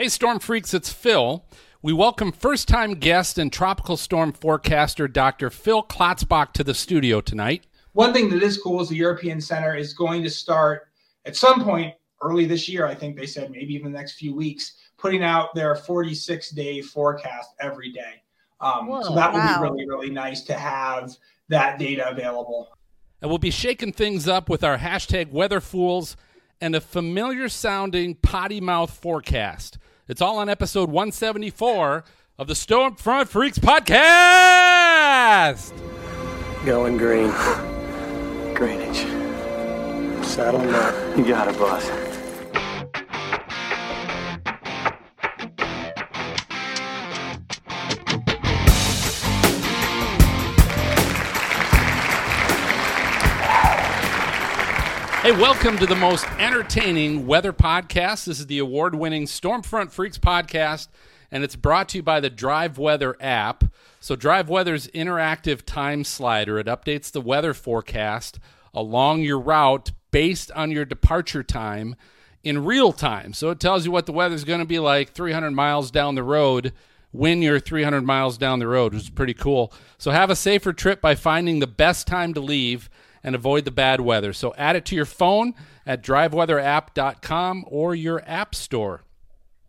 Hey, Storm Freaks, it's Phil. We welcome first time guest and tropical storm forecaster Dr. Phil Klotzbach to the studio tonight. One thing that is cool is the European Center is going to start at some point early this year. I think they said maybe even the next few weeks, putting out their 46 day forecast every day. Um, Whoa, so that will wow. be really, really nice to have that data available. And we'll be shaking things up with our hashtag weather fools and a familiar sounding potty mouth forecast. It's all on episode 174 of the Stormfront Freaks podcast. Going green. Greenwich. Saddle up. You got it, boss. Hey, welcome to the most entertaining weather podcast. This is the award winning Stormfront Freaks podcast, and it's brought to you by the Drive Weather app. So, Drive Weather's interactive time slider, it updates the weather forecast along your route based on your departure time in real time. So, it tells you what the weather's going to be like 300 miles down the road when you're 300 miles down the road, which is pretty cool. So, have a safer trip by finding the best time to leave and avoid the bad weather. So add it to your phone at driveweatherapp.com or your app store.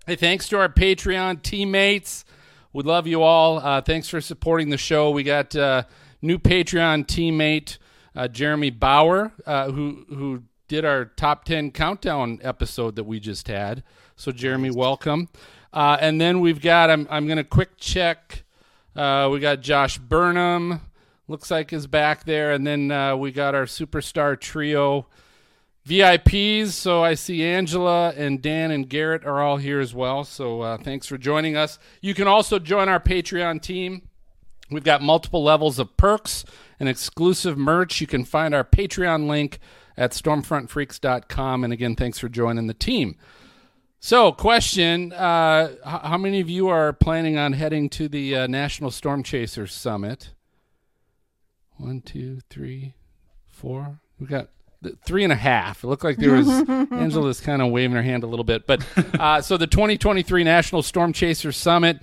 Hey, thanks to our Patreon teammates. We love you all. Uh, thanks for supporting the show. We got uh, new Patreon teammate uh, Jeremy Bauer, uh, who who did our top ten countdown episode that we just had. So Jeremy, welcome. Uh, and then we've got I'm I'm going to quick check. Uh, we got Josh Burnham looks like is back there. And then uh, we got our superstar trio VIPs. So I see Angela and Dan and Garrett are all here as well. So uh, thanks for joining us. You can also join our Patreon team. We've got multiple levels of perks and exclusive merch. You can find our Patreon link at stormfrontfreaks.com. And again, thanks for joining the team. So, question: uh, How many of you are planning on heading to the uh, National Storm Chasers Summit? One, two, three, four. We got three and a half. It looked like there was Angela's kind of waving her hand a little bit. But uh, so the 2023 National Storm Chaser Summit.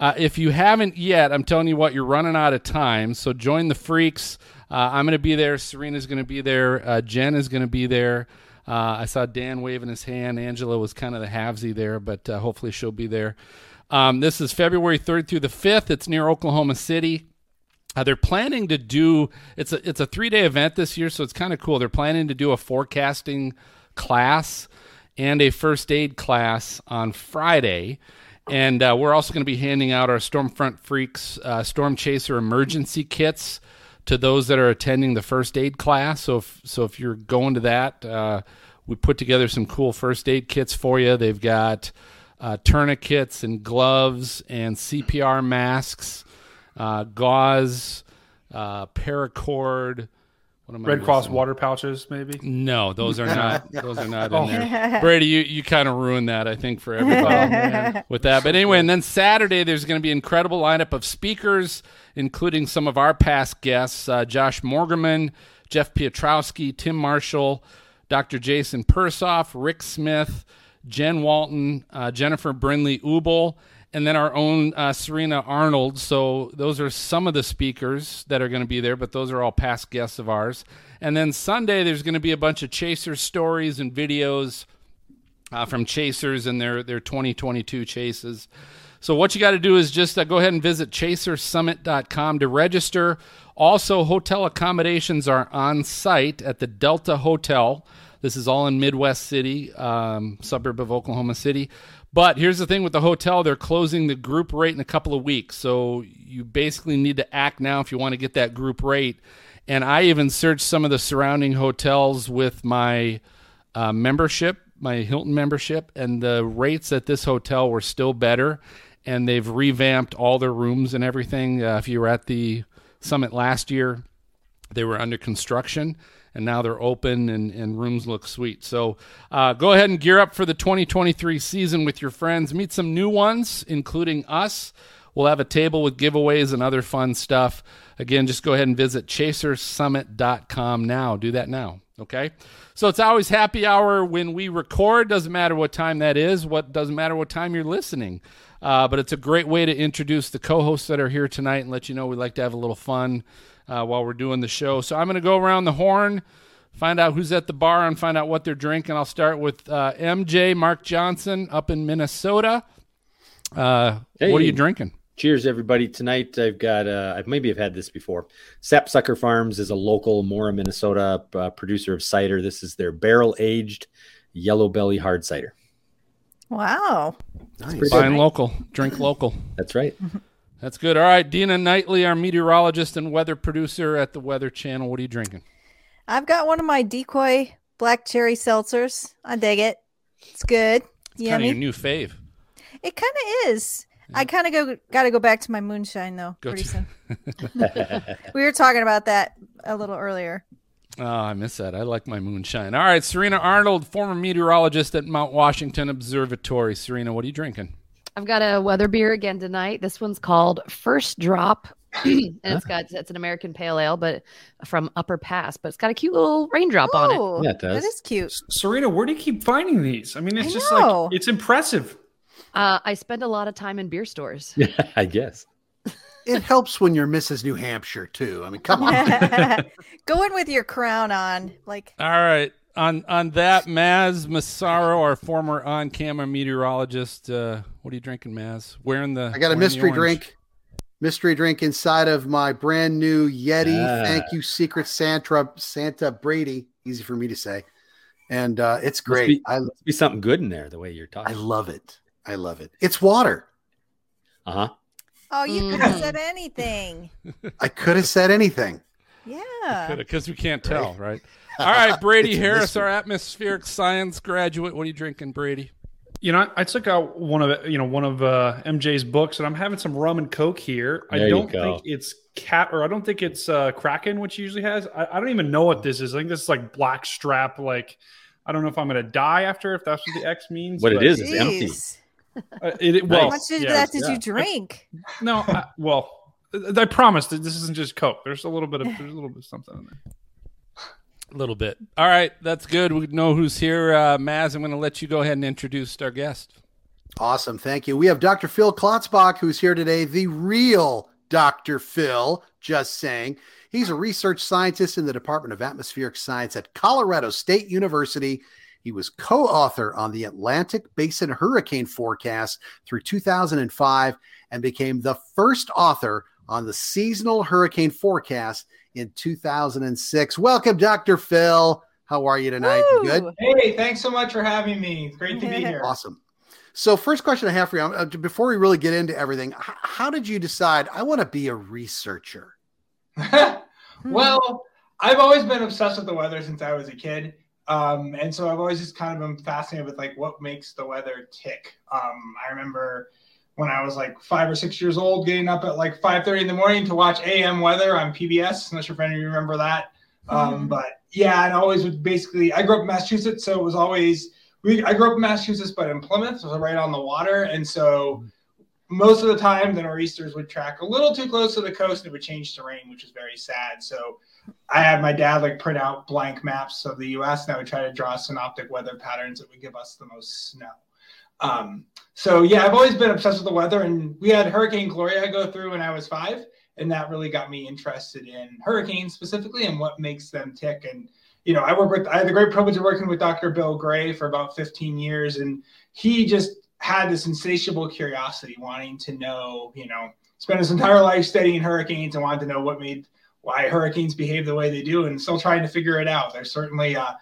Uh, if you haven't yet, I'm telling you what, you're running out of time. So join the freaks. Uh, I'm going to be there. Serena's going to be there. Uh, Jen is going to be there. Uh, I saw Dan waving his hand. Angela was kind of the halvesy there, but uh, hopefully she'll be there. Um, this is February 3rd through the 5th. It's near Oklahoma City. Uh, they're planning to do it's a it's a three day event this year, so it's kind of cool. They're planning to do a forecasting class and a first aid class on Friday, and uh, we're also going to be handing out our Stormfront Freaks uh, Storm Chaser emergency kits to those that are attending the first aid class. So if so if you're going to that, uh, we put together some cool first aid kits for you. They've got uh, tourniquets and gloves and CPR masks uh, gauze, uh, paracord. Red Cross water pouches, maybe. No, those are not. those are not in there. Brady, you, you kind of ruined that, I think, for everybody with that. But anyway, and then Saturday there's going to be an incredible lineup of speakers, including some of our past guests: uh, Josh Morgerman, Jeff Piotrowski, Tim Marshall, Dr. Jason Persoff, Rick Smith, Jen Walton, uh, Jennifer Brindley Ubl and then our own uh, Serena Arnold. So those are some of the speakers that are going to be there, but those are all past guests of ours. And then Sunday, there's going to be a bunch of Chaser stories and videos uh, from Chasers and their their 2022 chases. So what you got to do is just uh, go ahead and visit chasersummit.com to register. Also, hotel accommodations are on site at the Delta Hotel. This is all in Midwest City, um, suburb of Oklahoma City. But here's the thing with the hotel, they're closing the group rate in a couple of weeks. So you basically need to act now if you want to get that group rate. And I even searched some of the surrounding hotels with my uh, membership, my Hilton membership, and the rates at this hotel were still better. And they've revamped all their rooms and everything. Uh, if you were at the summit last year, they were under construction and now they're open and, and rooms look sweet. So uh, go ahead and gear up for the 2023 season with your friends. Meet some new ones, including us. We'll have a table with giveaways and other fun stuff. Again, just go ahead and visit chasersummit.com now. Do that now. Okay, so it's always happy hour when we record. Doesn't matter what time that is. What doesn't matter what time you're listening. Uh, but it's a great way to introduce the co-hosts that are here tonight and let you know we like to have a little fun uh, while we're doing the show. So I'm going to go around the horn, find out who's at the bar, and find out what they're drinking. I'll start with uh, MJ Mark Johnson up in Minnesota. Uh, Hey. What are you drinking? Cheers, everybody! Tonight I've got uh, I maybe have had this before. Sapsucker Farms is a local Mora, Minnesota uh, producer of cider. This is their barrel aged yellow belly hard cider. Wow. Nice. Fine local, drink local. That's right. That's good. All right, Dina Knightley, our meteorologist and weather producer at the Weather Channel. What are you drinking? I've got one of my decoy black cherry seltzers. I dig it. It's good. It's kind of Yummy. your new fave. It kind of is. I kind of go got to go back to my moonshine though Go pretty to- soon. we were talking about that a little earlier. Oh, I miss that. I like my moonshine. All right, Serena Arnold, former meteorologist at Mount Washington Observatory. Serena, what are you drinking? I've got a weather beer again tonight. This one's called First Drop. and it's got it's an American pale ale, but from Upper Pass, but it's got a cute little raindrop on it. Yeah, it does. that is cute. Serena, where do you keep finding these? I mean, it's I just know. like it's impressive. Uh, I spend a lot of time in beer stores. Yeah, I guess. It helps when you're Mrs. New Hampshire too. I mean, come on. go in with your crown on, like All right. On on that, Maz Massaro, our former on camera meteorologist. Uh, what are you drinking, Maz? Wearing the I got a mystery drink. Mystery drink inside of my brand new Yeti. Ah. Thank you, Secret Santa Santa Brady. Easy for me to say, and uh, it's great. be- I Must be something good in there. The way you're talking, I love it. I love it. It's water. Uh huh. Oh, you could have said anything. I could have said anything. Yeah. Because we can't tell, right? All right, Brady Harris, our atmospheric science graduate. What are you drinking, Brady? You know, I, I took out one of you know one of uh, MJ's books, and I'm having some rum and coke here. There I don't think it's cat, or I don't think it's uh, Kraken, which he usually has. I, I don't even know what this is. I think this is like black strap. Like, I don't know if I'm gonna die after, if that's what the X means. What it but, is is empty. Jeez. uh, it, it- How much of yeah, that did yeah. you drink? No, I, well, I promise that this isn't just coke. There's a little bit of there's a little bit of something in there. A little bit. All right, that's good. We know who's here. Uh, Maz, I'm going to let you go ahead and introduce our guest. Awesome. Thank you. We have Dr. Phil Klotzbach, who's here today, the real Dr. Phil, just saying. He's a research scientist in the Department of Atmospheric Science at Colorado State University. He was co author on the Atlantic Basin Hurricane Forecast through 2005 and became the first author on the seasonal hurricane forecast in 2006. Welcome, Dr. Phil. How are you tonight? Woo! Good. Hey, thanks so much for having me. It's great to be here. Awesome. So, first question I have for you uh, before we really get into everything, h- how did you decide I want to be a researcher? well, I've always been obsessed with the weather since I was a kid. Um, and so I've always just kind of been fascinated with like what makes the weather tick. Um, I remember when I was like five or six years old, getting up at like 5:30 in the morning to watch AM weather on PBS. I'm not sure if any of you remember that. Um, Mhm. but yeah, and always would basically I grew up in Massachusetts, so it was always we I grew up in Massachusetts, but in Plymouth, so right on the water. And so most of the time the nor'easters would track a little too close to the coast and it would change to rain, which was very sad. So I had my dad like print out blank maps of the US and I would try to draw synoptic weather patterns that would give us the most snow. Um, so yeah, I've always been obsessed with the weather and we had Hurricane Gloria go through when I was five. And that really got me interested in hurricanes specifically and what makes them tick. And you know, I work with I had the great privilege of working with Dr. Bill Gray for about 15 years, and he just had this insatiable curiosity, wanting to know, you know, spent his entire life studying hurricanes and wanted to know what made why hurricanes behave the way they do, and still trying to figure it out. There's certainly uh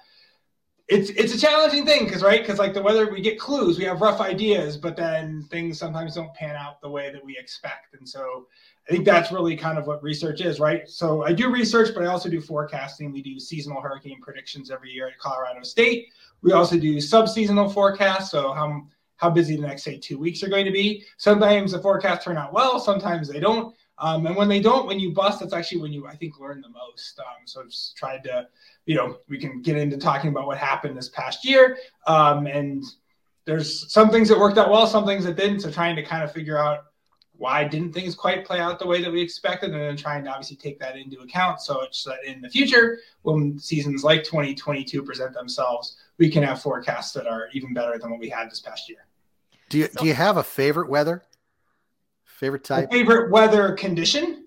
it's it's a challenging thing because right because like the weather we get clues we have rough ideas but then things sometimes don't pan out the way that we expect. And so i think that's really kind of what research is right? So i do research but i also do forecasting. We do seasonal hurricane predictions every year at colorado state. We also do subseasonal forecasts so how how busy the next say two weeks are going to be. Sometimes the forecasts turn out well sometimes they don't um, and when they don't when you bust that's actually when you i think learn the most um, so i've tried to you know, we can get into talking about what happened this past year. Um, and there's some things that worked out well, some things that didn't. So trying to kind of figure out why didn't things quite play out the way that we expected, and then trying to obviously take that into account so it's that in the future, when seasons like 2022 present themselves, we can have forecasts that are even better than what we had this past year. Do you do you have a favorite weather? Favorite type? favorite weather condition?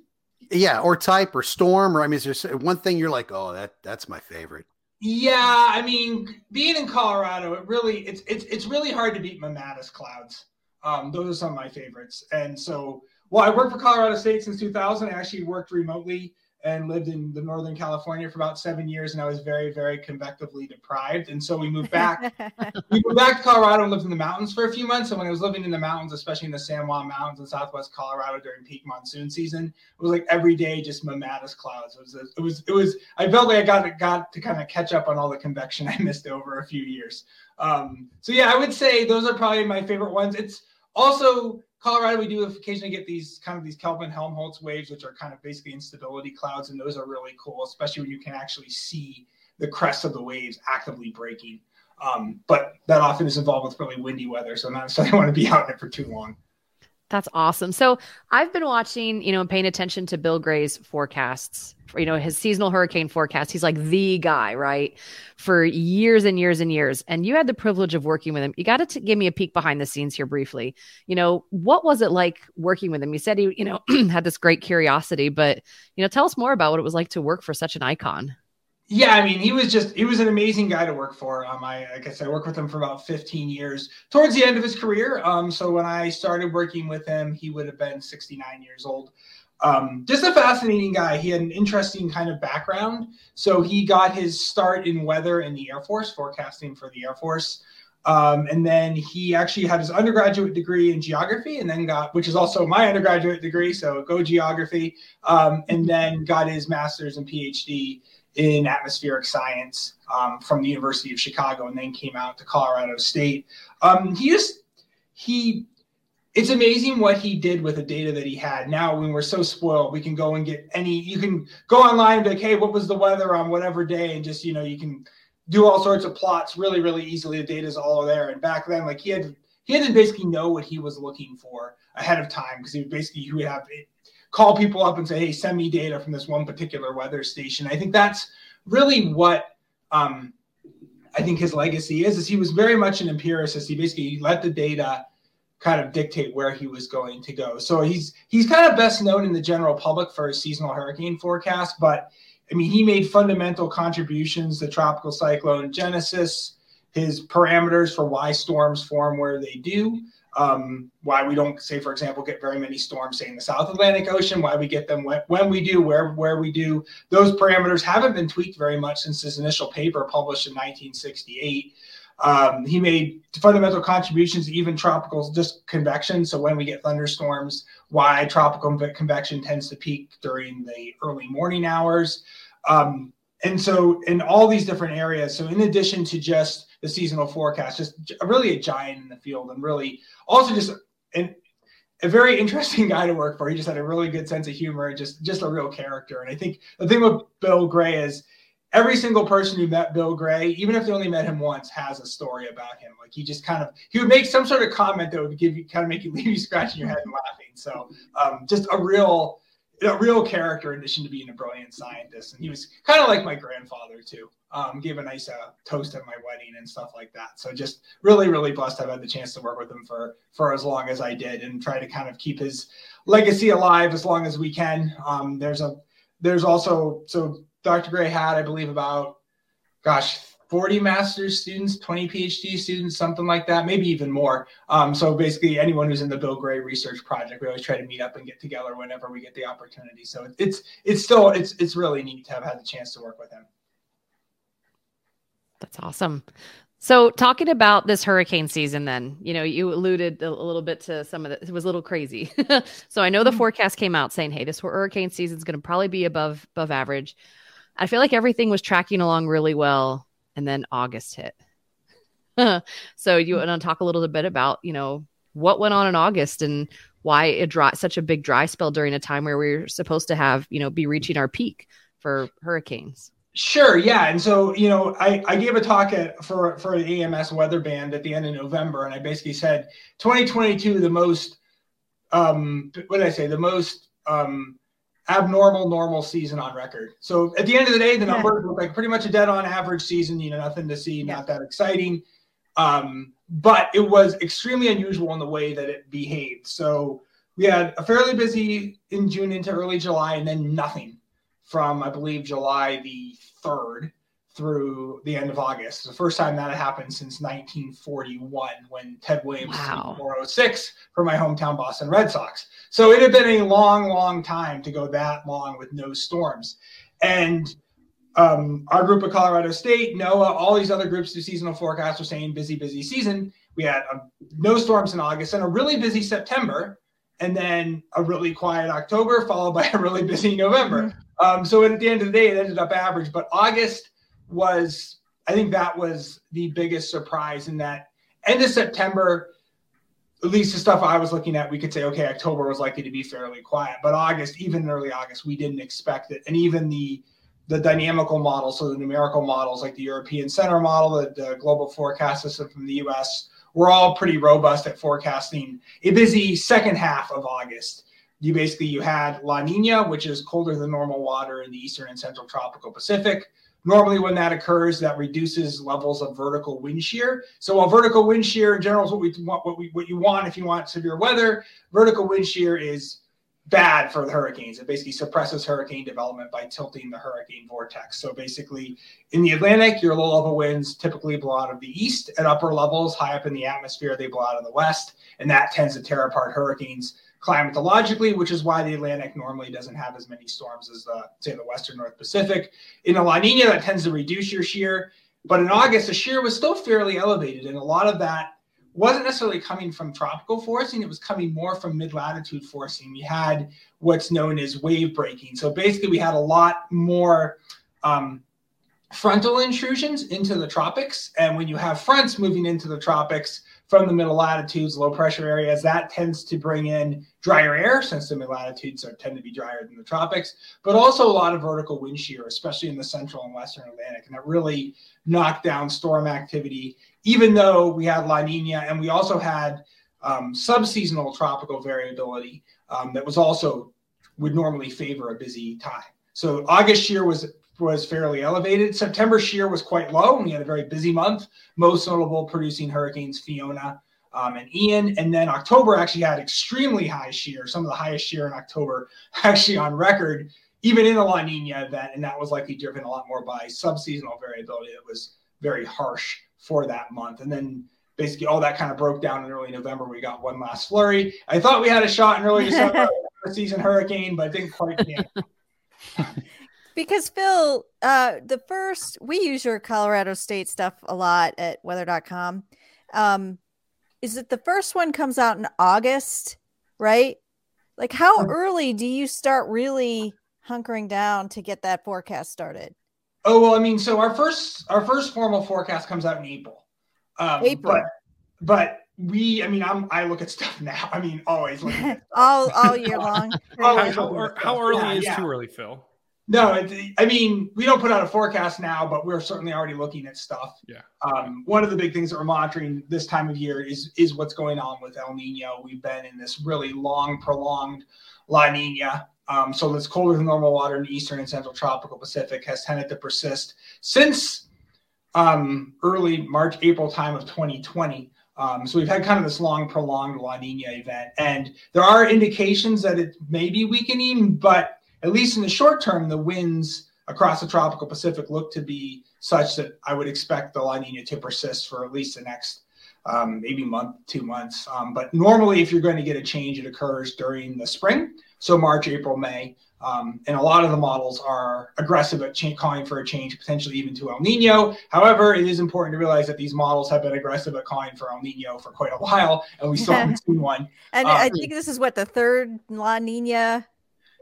Yeah, or type or storm, or I mean, is there one thing you're like, oh, that that's my favorite? Yeah, I mean, being in Colorado, it really it's it's it's really hard to beat Mammatus clouds. Um, those are some of my favorites. And so, well, I worked for Colorado State since 2000. I actually worked remotely and lived in the Northern California for about seven years, and I was very, very convectively deprived. And so we moved back. we moved back to Colorado and lived in the mountains for a few months. And when I was living in the mountains, especially in the San Juan Mountains in Southwest Colorado during peak monsoon season, it was like every day just mammatus clouds. It was, it was, it was. I felt like I got got to kind of catch up on all the convection I missed over a few years. Um, so yeah, I would say those are probably my favorite ones. It's also Colorado, we do occasionally get these kind of these Kelvin Helmholtz waves, which are kind of basically instability clouds, and those are really cool, especially when you can actually see the crest of the waves actively breaking. Um, but that often is involved with really windy weather, so not necessarily want to be out in it for too long. That's awesome. So I've been watching, you know, paying attention to Bill Gray's forecasts, you know, his seasonal hurricane forecast. He's like the guy, right? For years and years and years. And you had the privilege of working with him. You got to give me a peek behind the scenes here briefly. You know, what was it like working with him? You said he, you know, had this great curiosity, but, you know, tell us more about what it was like to work for such an icon. Yeah, I mean, he was just he was an amazing guy to work for. Um, I I said, I worked with him for about 15 years. Towards the end of his career, um, so when I started working with him, he would have been 69 years old. Um, just a fascinating guy. He had an interesting kind of background. So he got his start in weather in the Air Force, forecasting for the Air Force. Um, and then he actually had his undergraduate degree in geography, and then got, which is also my undergraduate degree, so go geography, um, and then got his master's and PhD in atmospheric science um, from the University of Chicago, and then came out to Colorado State. Um, he just he. It's amazing what he did with the data that he had. Now, when we're so spoiled, we can go and get any. You can go online and be like, "Hey, what was the weather on whatever day?" And just you know, you can do all sorts of plots really, really easily. The data's all there. And back then, like he had, he had to basically know what he was looking for ahead of time because he basically he would have call people up and say, "Hey, send me data from this one particular weather station." I think that's really what um, I think his legacy is. Is he was very much an empiricist. He basically let the data kind of dictate where he was going to go. So he's he's kind of best known in the general public for his seasonal hurricane forecast, but I mean, he made fundamental contributions to tropical cyclone genesis, his parameters for why storms form where they do, um, why we don't say for example get very many storms say in the south atlantic ocean why we get them when, when we do where where we do. Those parameters haven't been tweaked very much since his initial paper published in 1968 um, he made fundamental contributions to even tropical just convection. So when we get thunderstorms why tropical convection tends to peak during the early morning hours. Um, and so in all these different areas so in addition to just the seasonal forecast just really a giant in the field and really also just an, a very interesting guy to work for. He just had a really good sense of humor just just a real character. And I think the thing with Bill Gray is every single person who met Bill Gray, even if they only met him once, has a story about him. Like he just kind of he would make some sort of comment that would give you kind of make you leave you scratching your head and laughing. So um, just a real a real character in addition to being a brilliant scientist. And he was kind of like my grandfather too. Um, gave a nice uh, toast at my wedding and stuff like that. So just really, really blessed I've had the chance to work with him for for as long as I did and try to kind of keep his legacy alive as long as we can. Um, there's a there's also so Dr. Gray had I believe about gosh 40 master's students, 20 PhD students, something like that, maybe even more. Um, so basically, anyone who's in the Bill Gray Research Project, we always try to meet up and get together whenever we get the opportunity. So it's it's still it's it's really neat to have had the chance to work with him. That's awesome. So talking about this hurricane season, then you know you alluded a little bit to some of it. It was a little crazy. so I know the mm-hmm. forecast came out saying, "Hey, this hurricane season is going to probably be above above average." I feel like everything was tracking along really well and then August hit. so you want to talk a little bit about, you know, what went on in August and why it dry such a big dry spell during a time where we are supposed to have, you know, be reaching our peak for hurricanes. Sure, yeah, and so you know, I, I gave a talk at for for the AMS weather band at the end of November, and I basically said 2022 the most um, what did I say? The most um, abnormal normal season on record. So at the end of the day, the numbers look like pretty much a dead on average season. You know, nothing to see, not that exciting. Um, but it was extremely unusual in the way that it behaved. So we had a fairly busy in June into early July, and then nothing from I believe July the third through the end of August. The first time that had happened since 1941 when Ted Williams Wow. 406 for my hometown Boston Red Sox. So it had been a long, long time to go that long with no storms. And um, our group at Colorado State, NOAA, all these other groups do seasonal forecasts are saying busy, busy season. We had um, no storms in August and a really busy September, and then a really quiet October, followed by a really busy November. Um, so at the end of the day, it ended up average. But August was, I think that was the biggest surprise in that end of September, at least the stuff I was looking at, we could say, okay, October was likely to be fairly quiet. But August, even early August, we didn't expect it. And even the the dynamical models, so the numerical models like the European Center model, the, the global forecast system from the US, were all pretty robust at forecasting a busy second half of August. You basically you had La Nina, which is colder than normal water in the eastern and central tropical Pacific. Normally, when that occurs, that reduces levels of vertical wind shear. So, while vertical wind shear in general is what we want, what we what you want if you want severe weather, vertical wind shear is bad for the hurricanes. It basically suppresses hurricane development by tilting the hurricane vortex. So basically, in the Atlantic, your low level winds typically blow out of the east. At upper levels, high up in the atmosphere, they blow out of the west, and that tends to tear apart hurricanes climatologically, which is why the Atlantic normally doesn't have as many storms as the say the Western North Pacific. In a La Nina, that tends to reduce your shear. But in August, the shear was still fairly elevated, and a lot of that wasn't necessarily coming from tropical forcing, it was coming more from mid latitude forcing. We had what's known as wave breaking. So basically, we had a lot more um, frontal intrusions into the tropics. And when you have fronts moving into the tropics from the middle latitudes, low pressure areas, that tends to bring in drier air since the middle latitudes are, tend to be drier than the tropics, but also a lot of vertical wind shear, especially in the central and western Atlantic. And that really knocked down storm activity even though we had La Nina and we also had um, subseasonal tropical variability um, that was also would normally favor a busy time. So August shear was was fairly elevated. September shear was quite low, and we had a very busy month. Most notable producing hurricanes Fiona um, and Ian, and then October actually had extremely high shear, some of the highest shear in October actually on record, even in a La Nina event, and that was likely driven a lot more by subseasonal variability that was very harsh for that month. And then basically all that kind of broke down in early November. We got one last flurry. I thought we had a shot in early December, a season hurricane, but it didn't quite get Because Phil, uh, the first we use your Colorado State stuff a lot at weather.com. Um, is it the first one comes out in August, right? Like how early do you start really hunkering down to get that forecast started? Oh well, I mean, so our first our first formal forecast comes out in April. Um, April. but but we, I mean, I'm I look at stuff now. I mean, always looking at all all year long. Always How, looking at or- how early Yeah, is yeah. too early, Phil? No, it, I mean, we don't put out a forecast now, but we're certainly already looking at stuff. Yeah. Um, one of the big things that we're monitoring this time of year is is what's going on with El Nino. We've been in this really long, prolonged La Nina. Um, so this colder than normal water in the eastern and central tropical Pacific has tended to persist since um, early March, April time of 2020. Um, so we've had kind of this long, prolonged La Nina event, and there are indications that it may be weakening, but at least in the short term, the winds across the tropical Pacific look to be such that I would expect the La Nina to persist for at least the next um, maybe month, two months. Um, but normally, if you're going to get a change, it occurs during the spring, so March, April, May. Um, and a lot of the models are aggressive at cha- calling for a change, potentially even to El Nino. However, it is important to realize that these models have been aggressive at calling for El Nino for quite a while, and we still haven't seen one. And Um, I think this is what the third La Nina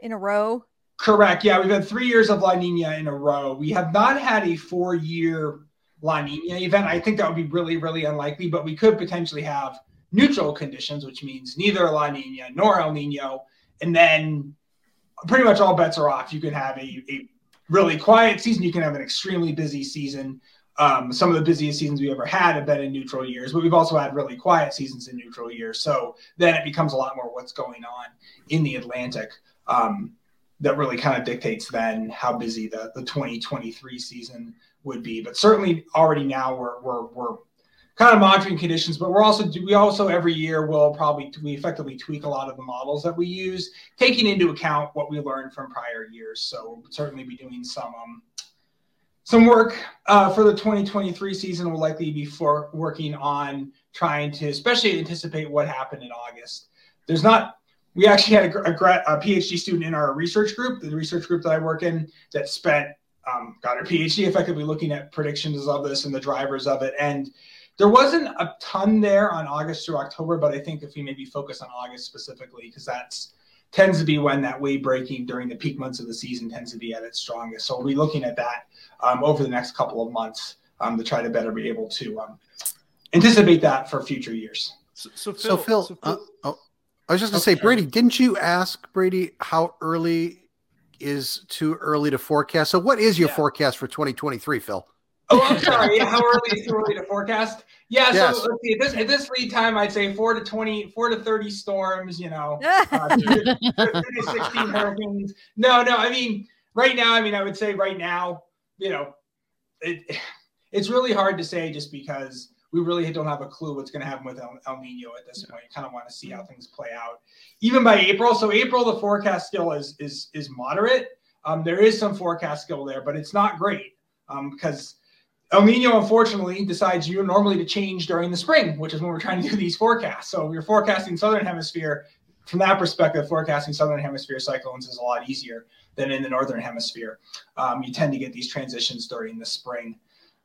in a row. Correct. Yeah, we've had three years of La Nina in a row. We have not had a four year La Nina event. I think that would be really, really unlikely, but we could potentially have neutral conditions, which means neither La Nina nor El Nino. And then pretty much all bets are off. You can have a, a really quiet season, you can have an extremely busy season. um, some of the busiest seasons we've ever had have been in neutral years, but we've also had really quiet seasons in neutral years. So then it becomes a lot more what's going on in the Atlantic. Um, that really kind of dictates then how busy the, the 2023 season would be. But certainly already now we're, we're, we're kind of monitoring conditions, but we're also we also every year will probably we effectively tweak a lot of the models that we use, taking into account what we learned from prior years. So we'll certainly be doing some um, some work uh, for the 2023 season. We'll likely be for working on trying to, especially anticipate what happened in August. There's not we actually had a, a, a, PhD student in our research group, the research group that I work in, that spent um, got her PhD effectively looking at predictions of this and the drivers of it. And there wasn't a ton there on August through October, but I think if we maybe focus on August specifically, because that's tends to be when that wave breaking during the peak months of the season tends to be at its strongest. So we'll be looking at that um, over the next couple of months um, to try to better be able to um, anticipate that for future years. So, so Phil, so Phil, so Phil uh, oh, I was just gonna okay. say, Brady, didn't you ask Brady how early is too early to forecast? So, what is your yeah. forecast for 2023, Phil? Oh, I'm sorry. Yeah, how early is too early to forecast? Yeah, yes. so let's see. At this, at this lead time, I'd say four to 20, four to 30 storms, you know, uh, two, to, two to 16 hurricanes. No, no, I mean, right now, I mean, I would say right now, you know, it, it's really hard to say just because we really don't have a clue what's going to happen with El, El Nino at this point. You kind of want to see how things play out, even by April. So April, the forecast still is is is moderate. Um, there is some forecast skill there, but it's not great um, because El Nino, unfortunately, decides you normally to change during the spring, which is when we're trying to do these forecasts. So we're forecasting southern hemisphere. From that perspective, forecasting southern hemisphere cyclones is a lot easier than in the northern hemisphere. Um, you tend to get these transitions during the spring.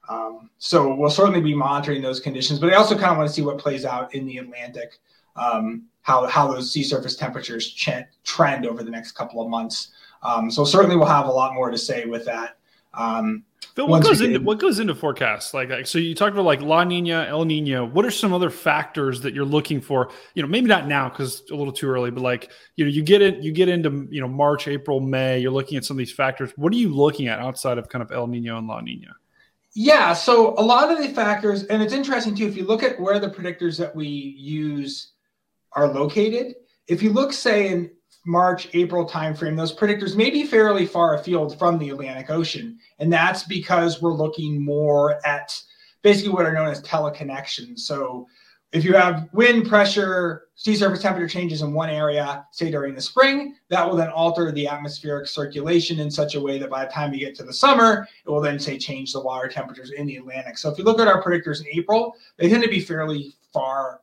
Um, so we'll certainly be monitoring those conditions, but I also kind of want to see what plays out in the Atlantic, um, how how those sea surface temperatures ch- trend over the next couple of months. Um, so certainly we'll have a lot more to say with that. Um, Phil, what goes into what goes into forecasts? Like, like, so you talked about like La Nina, El Nino. What are some other factors that you're looking for? You know, maybe not now because a little too early, but like you know, you get it, you get into you know March, April, May. You're looking at some of these factors. What are you looking at outside of kind of El Nino and La Nina? Yeah, so a lot of the factors, and it's interesting too, if you look at where the predictors that we use are located, if you look, say, in March, April timeframe, those predictors may be fairly far afield from the Atlantic Ocean. And that's because we're looking more at basically what are known as teleconnections. So if you have wind pressure, sea surface temperature changes in one area, say during the spring, that will then alter the atmospheric circulation in such a way that by the time you get to the summer, it will then say change the water temperatures in the Atlantic. So if you look at our predictors in April, they tend to be fairly far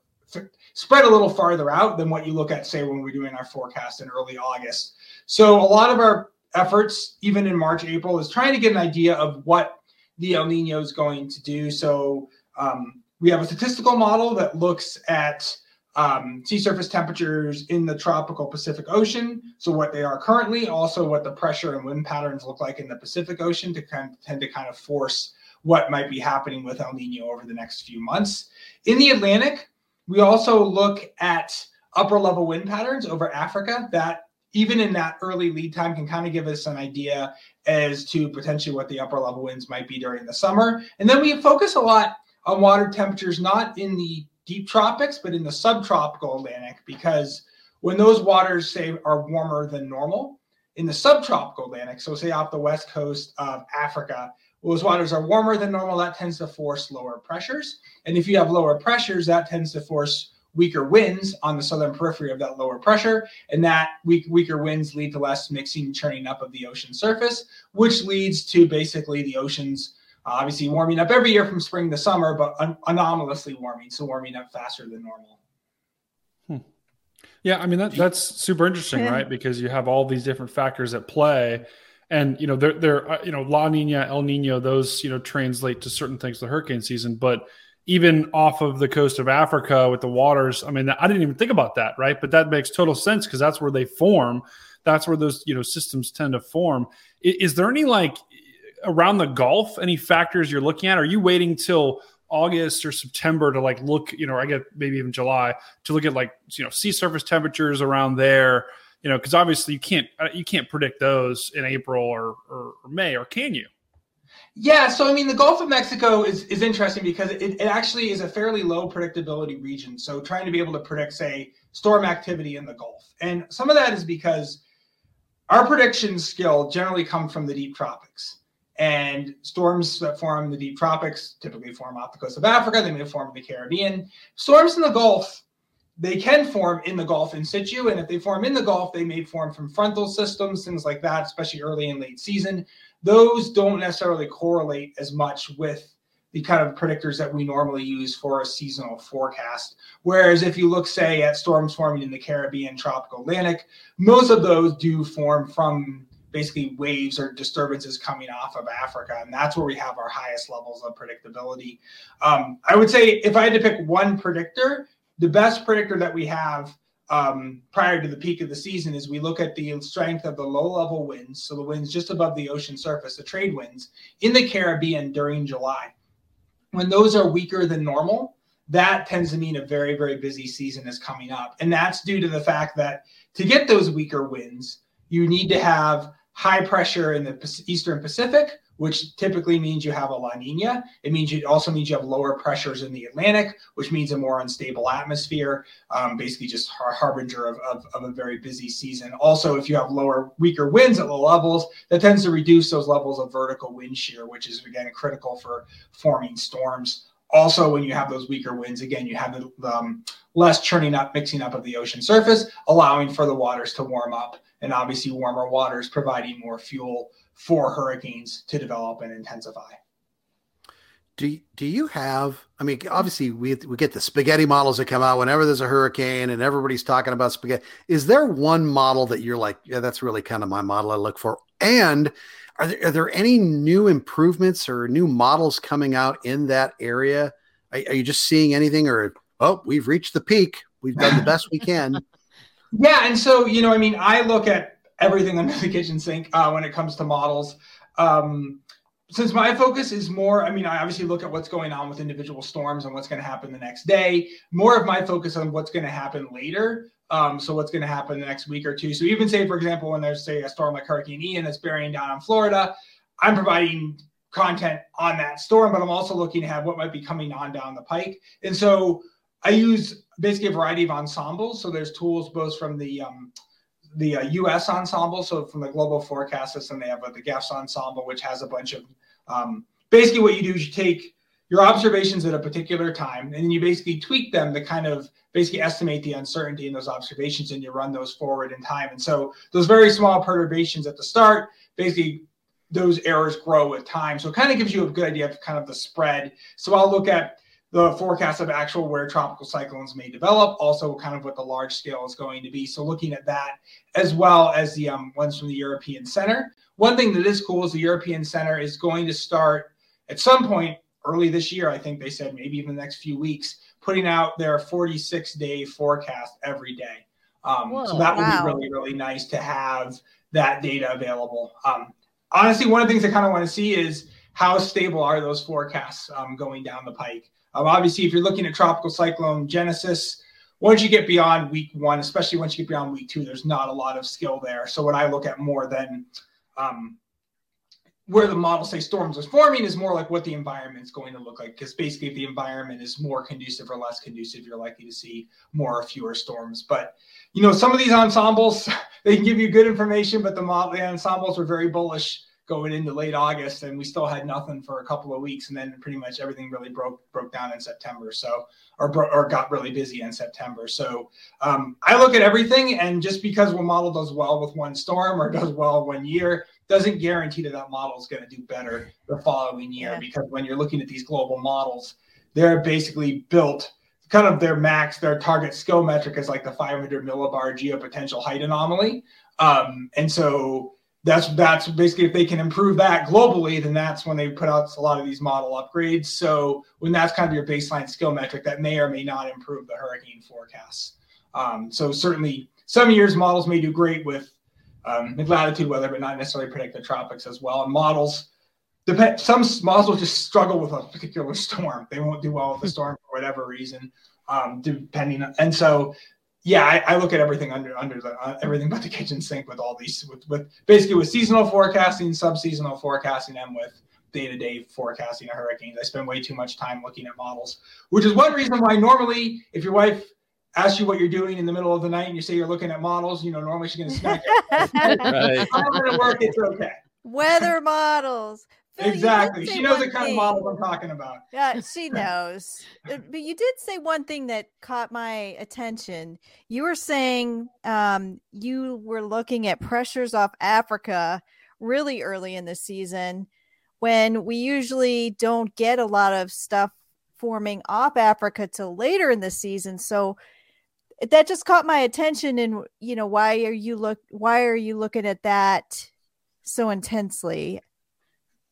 spread a little farther out than what you look at, say, when we're doing our forecast in early August. So a lot of our efforts, even in March, April, is trying to get an idea of what the El Nino is going to do. So um, we have a statistical model that looks at um, sea surface temperatures in the tropical Pacific Ocean. So what they are currently, also what the pressure and wind patterns look like in the Pacific Ocean to kind of, tend to kind of force what might be happening with El Nino over the next few months. In the Atlantic, we also look at upper level wind patterns over Africa that even in that early lead time can kind of give us an idea as to potentially what the upper level winds might be during the summer. And then we focus a lot on water temperatures, not in the deep tropics, but in the subtropical Atlantic, because when those waters say are warmer than normal in the subtropical Atlantic, so say off the west coast of Africa, those waters are warmer than normal. That tends to force lower pressures. And if you have lower pressures, that tends to force weaker winds on the southern periphery of that lower pressure. And that weak, weaker winds lead to less mixing, churning up of the ocean surface, which leads to basically the oceans obviously warming up every year from spring to summer, but un- anomalously warming, so warming up faster than normal. Hmm. Yeah, I mean that, that's super interesting, right? Because you have all these different factors at play, and you know they're they're uh, you know La Nina, El Nino, those you know translate to certain things the hurricane season, but even off of the coast of Africa with the waters. I mean, I didn't even think about that, right? But that makes total sense because that's where they form. That's where those you know systems tend to form. Is, is, there any like around the Gulf any factors you're looking at? Are you waiting till August or September to like look, you know, I get maybe even July to look at like you know sea surface temperatures around there? You know, because obviously you can't uh, you can't predict those in April or, or, or May, or can you? Yeah, so I mean, the Gulf of Mexico is, is interesting because it, it actually is a fairly low predictability region. So, trying to be able to predict, say, storm activity in the Gulf. And some of that is because our prediction skill generally come from the deep tropics. And storms that form in the deep tropics typically form off the coast of Africa, they may form in the Caribbean. Storms in the Gulf, they can form in the Gulf in situ. And if they form in the Gulf, they may form from frontal systems, things like that, especially early and late season those don't necessarily correlate as much with the kind of predictors that we normally use for a seasonal forecast. Whereas if you look, say, at storms forming in the Caribbean, tropical Atlantic, most of those do form from basically waves or disturbances coming off of Africa. And that's where we have our highest levels of predictability. Um, I would say if I had to pick one predictor, the best predictor that we have um, prior to the peak of the season is we look at the strength of the low level winds, so the winds just above the ocean surface, the trade winds in the Caribbean during July. When those are weaker than normal, that tends to mean a very, very busy season is coming up. And that's due to the fact that to get those weaker winds, you need to have high pressure in the Eastern Pacific which typically means you have a La Nina. It means it also means you have lower pressures in the Atlantic, which means a more unstable atmosphere, um, basically just a harbinger of, of, of, a very busy season. Also, if you have lower, weaker winds at low levels, that tends to reduce those levels of vertical wind shear, which is again critical for forming storms. Also, when you have those weaker winds, again, you have the um, less churning up, mixing up of the ocean surface, allowing for the waters to warm up. And obviously, warmer waters providing more fuel for hurricanes to develop and intensify. Do, do you have i mean obviously we, we get the spaghetti models that come out whenever there's a hurricane and everybody's talking about spaghetti. Is there one model that you're like yeah that's really kind of my model i look for? And are there, are there any new improvements or new models coming out in that area? Are, are you just seeing anything or oh we've reached the peak. We've done the best we can yeah and so you know i mean i look at everything under the kitchen sink uh, when it comes to models. Um, since my focus is more, I mean, I obviously look at what's going on with individual storms and what's going to happen the next day. More of my focus on what's going to happen later. Um, so what's going to happen the next week or two. So even say, for example, when there's say a storm like Hurricane Ian that's bearing down on Florida, I'm providing content on that storm, but I'm also looking at what might be coming on down the pike. And so I use basically a variety of ensembles. So there's tools both from the um, the uh, U.S. ensemble. So from the global forecast system, they have uh, the GEFS ensemble, which has a bunch of um, basically what you do is you take your observations at a particular time and then you basically tweak them to kind of basically estimate the uncertainty in those observations and you run those forward in time. And so those very small perturbations at the start, basically those errors grow with time. So it kind of gives you a good idea of kind of the spread. So I'll look at the forecast of actual where tropical cyclones may develop, also kind of what the large scale is going to be. So looking at that as well as the um, ones from the European Center. One thing that is cool is the European Center is going to start at some point early this year. I think they said maybe even the next few weeks, putting out their 46 day forecast every day. Um, Whoa, so that wow. would be really really nice to have that data available. Um, honestly, one of the things I kind of want to see is how stable are those forecasts um, going down the pike. Um, obviously, if you're looking at tropical cyclone genesis, once you get beyond week one, especially once you get beyond week two, there's not a lot of skill there. So what I look at more than um, where the model say storms are forming is more like what the environment is going to look like. Because basically, if the environment is more conducive or less conducive, you're likely to see more or fewer storms. But you know, some of these ensembles they can give you good information, but the model the ensembles are very bullish going into late August, and we still had nothing for a couple of weeks, and then pretty much everything really broke broke down in September. So, or or got really busy in September. So, um, I look at everything, and just because one model does well with one storm or does well one year doesn't guarantee that that model is going to do better the following year. Yeah. Because when you're looking at these global models, they're basically built kind of their max, their target skill metric is like the 500 millibar geopotential height anomaly. Um, and so that's that's basically if they can improve that globally, then that's when they put out a lot of these model upgrades. So when that's kind of your baseline skill metric, that may or may not improve the hurricane forecasts. Um, so certainly, some years models may do great with um, mid-latitude weather, but not necessarily predict the tropics as well. And models depend. Some models will just struggle with a particular storm. They won't do well with the storm for whatever reason, um, depending. and so yeah, I, I, look at everything under under the uh, everything but the kitchen sink with all these with with basically with seasonal forecasting, sub seasonal forecasting, and with day to day forecasting of hurricanes. I spend way too much time looking at models, which is one reason why normally, if your wife asks you what you're doing in the middle of the night and you say you're looking at models, you know, normally she's going to smack you. right. I'm going to work. It's okay. Weather models. Phil, exactly. She knows the kind thing. of models I'm talking about. Yeah, she knows. Uh, but you did say one thing that caught my attention. You were saying um, you were looking at pressures off Africa really early in the season when we usually don't get a lot of stuff forming off Africa till later in the season. So that just caught my attention and you know why are you look why are you looking at that so intensely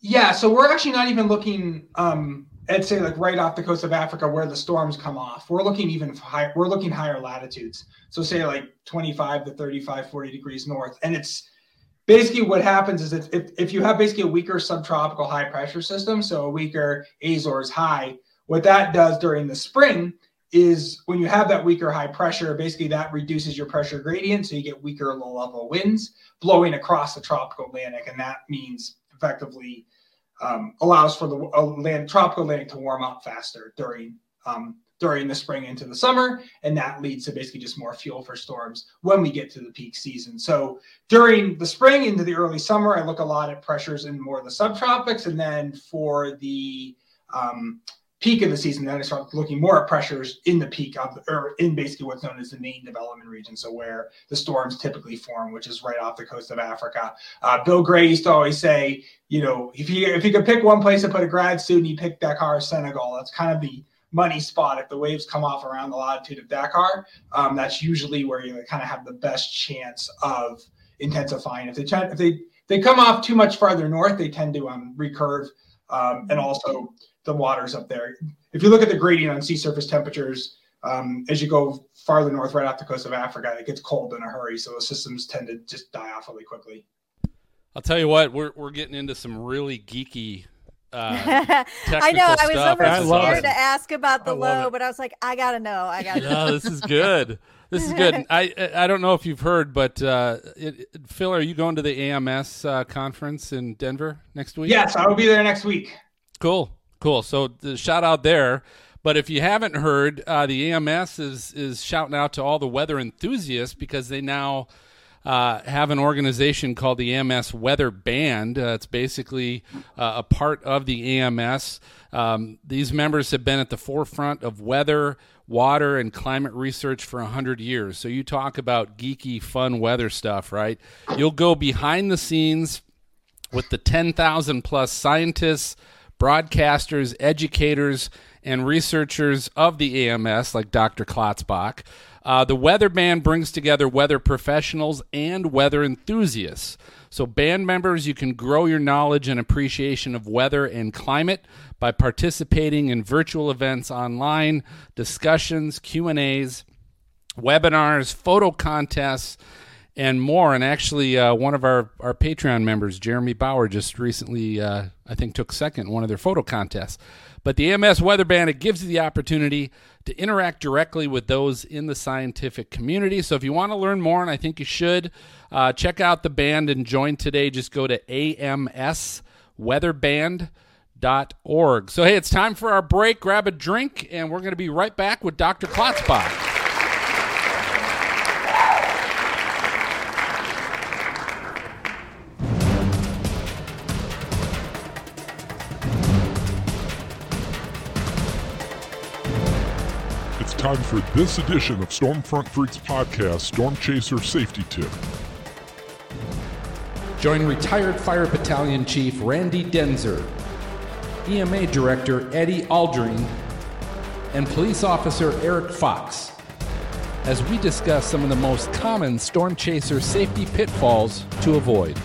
yeah so we're actually not even looking um i'd say like right off the coast of africa where the storms come off we're looking even higher we're looking higher latitudes so say like 25 to 35 40 degrees north and it's basically what happens is if, if, if you have basically a weaker subtropical high pressure system so a weaker azores high what that does during the spring is when you have that weaker high pressure, basically that reduces your pressure gradient. So you get weaker low level winds blowing across the tropical Atlantic. And that means effectively um, allows for the uh, land, tropical Atlantic to warm up faster during um, during the spring into the summer, and that leads to basically just more fuel for storms when we get to the peak season. So during the spring into the early summer, I look a lot at pressures in more of the subtropics, and then for the um, peak of the season, then I start looking more at pressures in the peak of, or in basically what's known as the main development region. So where the storms typically form, which is right off the coast of Africa. Uh, Bill Gray used to always say, you know, if you if you could pick one place to put a grad student, you pick Dakar, Senegal. That's kind of the money spot. If the waves come off around the latitude of Dakar, um, that's usually where you kind of have the best chance of intensifying. If they if they they come off too much farther north, they tend to um, recurve um, and also the waters up there. If you look at the gradient on sea surface temperatures, um, as you go farther north, right off the coast of Africa, it gets cold in a hurry. So the systems tend to just die off really quickly. I'll tell you what, we're we're getting into some really geeky. Uh, I know. I was almost scared to ask about the low, it. but I was like, I gotta know. I gotta. No, this is good. This is good. I I don't know if you've heard, but uh, it, Phil, are you going to the AMS uh, conference in Denver next week? Yes, I will be there next week. Cool. Cool. So the shout out there. But if you haven't heard, uh, the AMS is is shouting out to all the weather enthusiasts because they now uh, have an organization called the AMS Weather Band. Uh, it's basically uh, a part of the AMS. Um, these members have been at the forefront of weather, water, and climate research for 100 years. So you talk about geeky, fun weather stuff, right? You'll go behind the scenes with the 10,000 plus scientists broadcasters, educators, and researchers of the AMS, like Dr. Klotzbach. Uh, the Weather Band brings together weather professionals and weather enthusiasts. So, band members, you can grow your knowledge and appreciation of weather and climate by participating in virtual events online, discussions, Q and A's, webinars, photo contests, and more. And actually, uh, one of our, our Patreon members, Jeremy Bauer, just recently, uh, I think, took second in one of their photo contests. But the AMS Weather Band, it gives you the opportunity to interact directly with those in the scientific community. So if you want to learn more, and I think you should, uh, check out the band and join today. Just go to amsweatherband.org. So, hey, it's time for our break. Grab a drink, and we're going to be right back with Dr. Klotzbach. Time for this edition of Stormfront Freaks podcast, Storm Chaser Safety Tip. Join retired Fire Battalion Chief Randy Denzer, EMA Director Eddie Aldring, and Police Officer Eric Fox as we discuss some of the most common Storm Chaser safety pitfalls to avoid.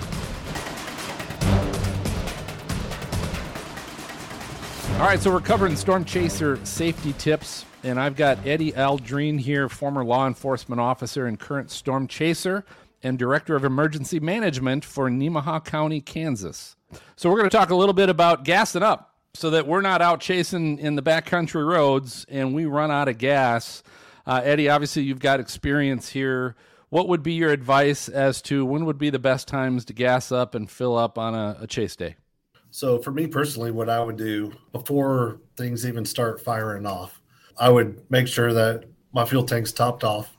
All right, so we're covering Storm Chaser safety tips and I've got Eddie Aldrine here, former law enforcement officer and current storm chaser and director of emergency management for Nemaha County, Kansas. So we're going to talk a little bit about gassing up so that we're not out chasing in the backcountry roads and we run out of gas. Uh, Eddie, obviously you've got experience here. What would be your advice as to when would be the best times to gas up and fill up on a, a chase day? So for me personally, what I would do before things even start firing off, I would make sure that my fuel tank's topped off,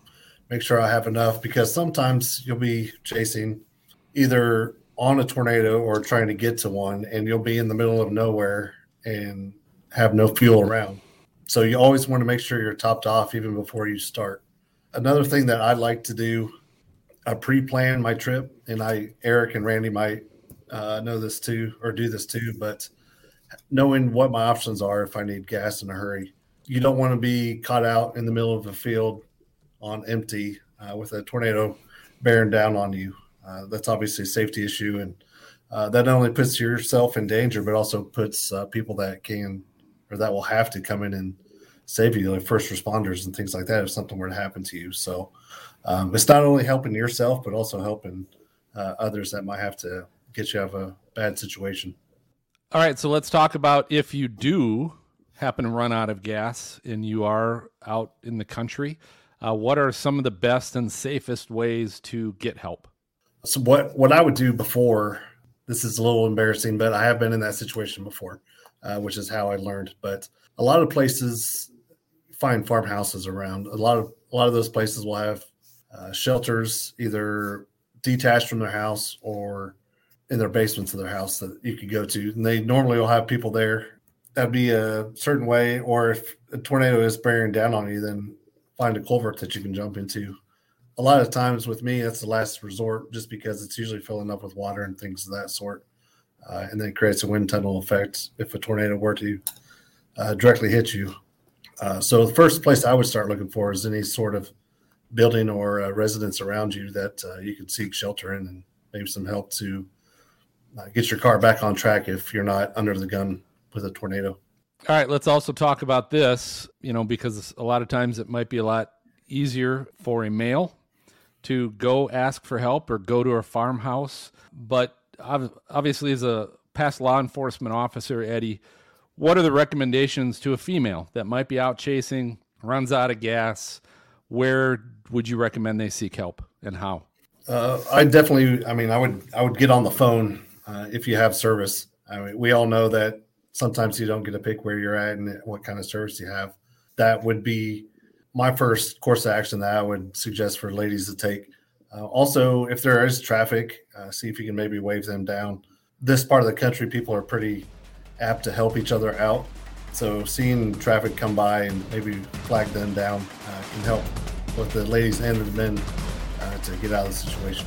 make sure I have enough because sometimes you'll be chasing either on a tornado or trying to get to one and you'll be in the middle of nowhere and have no fuel around. So you always want to make sure you're topped off even before you start. Another thing that I like to do, I pre-plan my trip, and I Eric and Randy might uh, know this too or do this too, but knowing what my options are if I need gas in a hurry. You don't want to be caught out in the middle of a field on empty uh, with a tornado bearing down on you. Uh, that's obviously a safety issue, and uh, that not only puts yourself in danger, but also puts uh, people that can or that will have to come in and save you, like first responders and things like that, if something were to happen to you. So um, it's not only helping yourself, but also helping uh, others that might have to get you out of a bad situation. All right, so let's talk about if you do happen to run out of gas and you are out in the country, uh, what are some of the best and safest ways to get help? So what what I would do before this is a little embarrassing, but I have been in that situation before, uh, which is how I learned. But a lot of places find farmhouses around. A lot of a lot of those places will have uh, shelters either detached from their house or in their basements of their house that you could go to. And they normally will have people there. That'd be a certain way. Or if a tornado is bearing down on you, then find a culvert that you can jump into. A lot of times with me, that's the last resort just because it's usually filling up with water and things of that sort. Uh, and then creates a wind tunnel effect if a tornado were to uh, directly hit you. Uh, so the first place I would start looking for is any sort of building or uh, residence around you that uh, you could seek shelter in and maybe some help to get your car back on track if you're not under the gun with a tornado. All right, let's also talk about this, you know, because a lot of times it might be a lot easier for a male to go ask for help or go to a farmhouse. But obviously, as a past law enforcement officer, Eddie, what are the recommendations to a female that might be out chasing, runs out of gas? Where would you recommend they seek help and how? Uh, I definitely, I mean, I would, I would get on the phone uh, if you have service. I mean, we all know that sometimes you don't get to pick where you're at and what kind of service you have. That would be my first course of action that I would suggest for ladies to take. Uh, also, if there is traffic, uh, see if you can maybe wave them down. This part of the country, people are pretty apt to help each other out. So seeing traffic come by and maybe flag them down uh, can help both the ladies and the men uh, to get out of the situation.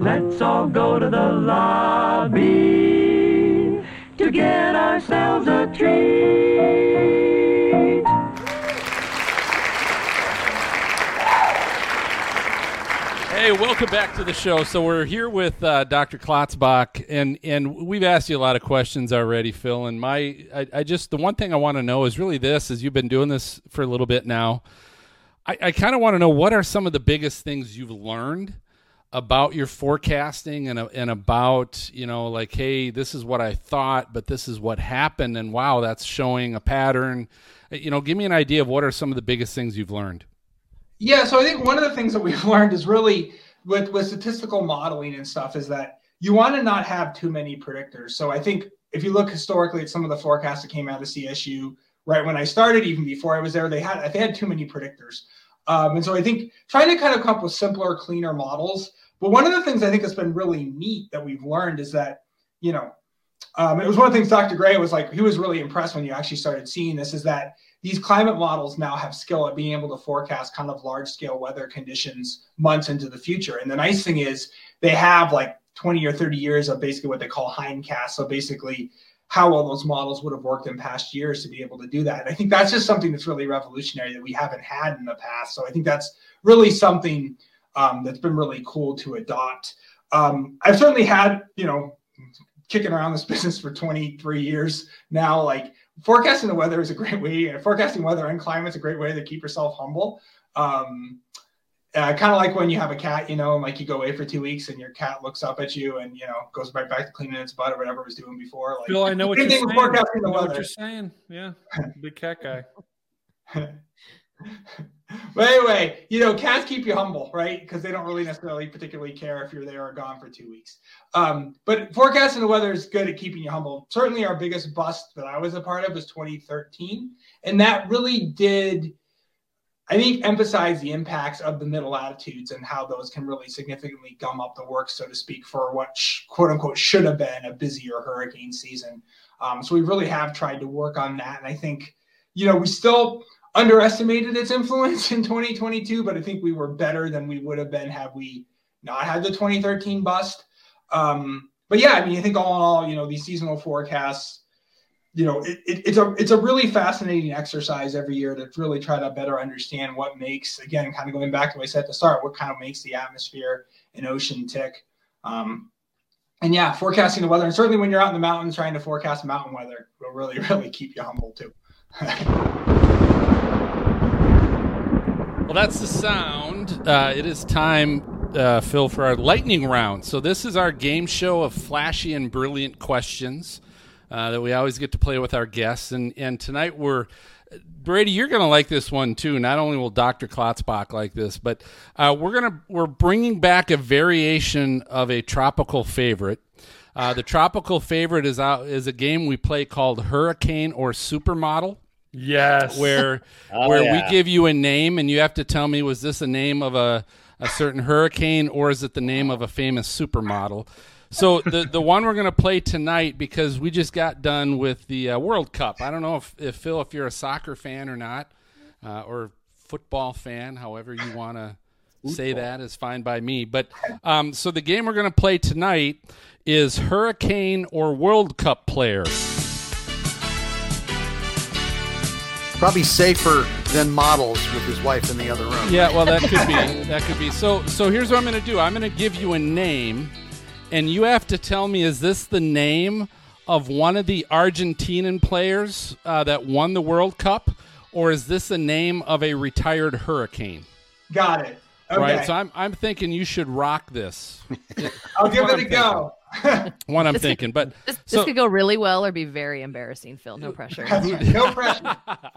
Let's all go to the lobby to get ourselves a treat. Hey, welcome back to the show. So we're here with uh, Dr. Klotzbach, and and we've asked you a lot of questions already, Phil. And my, I, I just the one thing I want to know is really this: is you've been doing this for a little bit now. I, I kind of want to know what are some of the biggest things you've learned about your forecasting and uh, and about you know like hey this is what I thought but this is what happened and wow that's showing a pattern. Uh, you know give me an idea of what are some of the biggest things you've learned. Yeah so I think one of the things that we've learned is really with with statistical modeling and stuff is that you want to not have too many predictors. So I think if you look historically at some of the forecasts that came out of CSU right when I started even before I was there they had they had too many predictors um, and so I think trying to kind of come up with simpler, cleaner models. But one of the things I think has been really neat that we've learned is that, you know, um, it was one of the things Dr. Gray was like, he was really impressed when you actually started seeing this is that these climate models now have skill at being able to forecast kind of large scale weather conditions months into the future. And the nice thing is they have like 20 or 30 years of basically what they call hindcast. So basically how well those models would have worked in past years to be able to do that. And I think that's just something that's really revolutionary that we haven't had in the past. So I think that's really something um, that's been really cool to adopt. Um, I've certainly had, you know, kicking around this business for 23 years now. Like forecasting the weather is a great way. Forecasting weather and climate is a great way to keep yourself humble. Um, uh, kind of like when you have a cat, you know, like you go away for two weeks and your cat looks up at you and you know goes right back to cleaning its butt or whatever it was doing before. Like, Phil, I know what you're saying. I know what you're saying. Yeah, big cat guy. But anyway, you know, cats keep you humble, right? Because they don't really necessarily particularly care if you're there or gone for two weeks. Um, but forecasting the weather is good at keeping you humble. Certainly, our biggest bust that I was a part of was 2013, and that really did, I think, emphasize the impacts of the middle latitudes and how those can really significantly gum up the works, so to speak, for what sh- quote unquote should have been a busier hurricane season. Um, so we really have tried to work on that, and I think, you know, we still underestimated its influence in 2022, but I think we were better than we would have been had we not had the 2013 bust. Um, but yeah, I mean, I think all in all, you know, these seasonal forecasts, you know, it, it, it's a it's a really fascinating exercise every year to really try to better understand what makes, again, kind of going back to what I said at the start, what kind of makes the atmosphere and ocean tick. Um, and yeah, forecasting the weather, and certainly when you're out in the mountains trying to forecast mountain weather, will really, really keep you humble too. Well, that's the sound. Uh, it is time, uh, Phil, for our lightning round. So this is our game show of flashy and brilliant questions uh, that we always get to play with our guests. And and tonight we're Brady, you're going to like this one too. Not only will Dr. Klotzbach like this, but uh, we're gonna we're bringing back a variation of a tropical favorite. Uh, the tropical favorite is out is a game we play called Hurricane or Supermodel. Yes. Where Oh, where yeah. we give you a name and you have to tell me was this a name of a, a certain hurricane or is it the name of a famous supermodel? So the the one we're going to play tonight because we just got done with the uh, World Cup. I don't know if, if Phil if you're a soccer fan or not uh, or football fan, however you want to say that is fine by me. But um, so the game we're going to play tonight is Hurricane or World Cup player. Probably safer than models with his wife in the other room. Yeah, well, that could be. That could be. So, so here's what I'm going to do. I'm going to give you a name, and you have to tell me: is this the name of one of the Argentinian players uh, that won the World Cup, or is this the name of a retired Hurricane? Got it. Okay. Right. So I'm I'm thinking you should rock this. I'll give it a I'm go. What I'm This- thinking, but This, this so could go really well or be very embarrassing, Phil. No pressure. no pressure.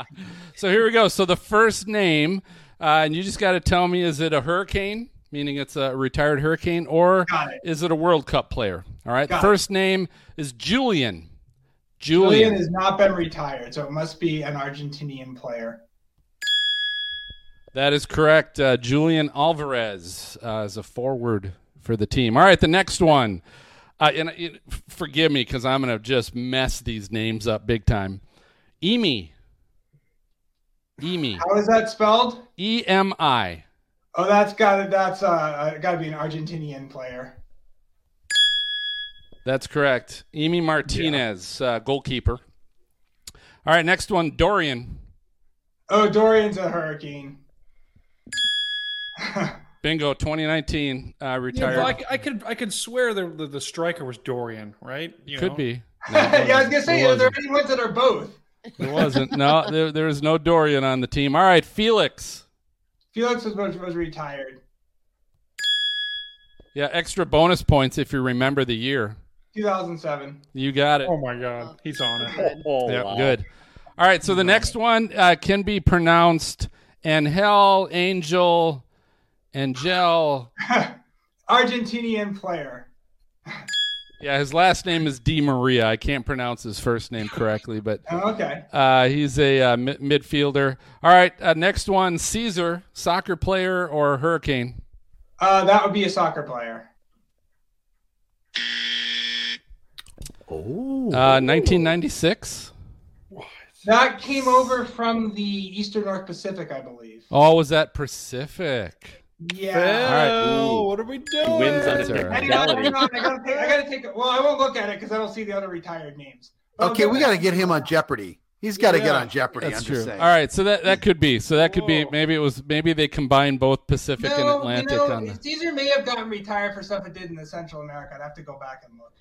so here we go. So the first name, uh, and you just got to tell me: is it a hurricane, meaning it's a retired hurricane, or it. is it a World Cup player? All right. Got the it. first name is Julian. Julian Julian. has not been retired, so it must be an Argentinian player. That is correct. Uh, Julian Alvarez uh, is a forward for the team. All right, the next one. Uh, and uh, forgive me because I'm going to just mess these names up big time. Emi. Emi. How is that spelled? E M I. Oh, that's got to that's uh got to be an Argentinian player. That's correct. Emi Martinez, uh, goalkeeper. All right, next one, Dorian. Oh, Dorian's a hurricane. Bingo, 2019, uh, Yeah, retired. well, I, I could I could swear the, the the striker was Dorian, right? You Could know? be. yeah, I was gonna say, are there any ones that are both? It wasn't. No, there, there is no Dorian on the team. All right, Felix. Felix was was, was retired. Yeah, extra bonus points if you remember the year. 2007. You got it. Oh my God, he's on it. Oh, Yep, wow. good. All right, so the next one uh, can be pronounced Angel, Angel, Angel. Argentinian player. Yeah, his last name is Di Maria. I can't pronounce his first name correctly, but Oh, okay. uh, he's a uh, mi- midfielder. All right, uh, next one Caesar, soccer player or Hurricane? Uh, that would be a soccer player. Oh. Uh, 1996. That came over from the Eastern North Pacific, I believe. Oh, was that Pacific? Yeah. All right. Oh, what are we doing? wins on That's a all right. Technicality. I gotta take. I gotta take. Well, I won't look at it because I don't see the other retired names. Okay, we got to get him on Jeopardy. He's got to get on Jeopardy. That's I'm true. just saying. All right, so that that could be. So that could be. Maybe it was. Maybe they combined both Pacific and Atlantic you know, on the. Caesar may have gotten retired for stuff it did in the Central America. I'd have to go back and look.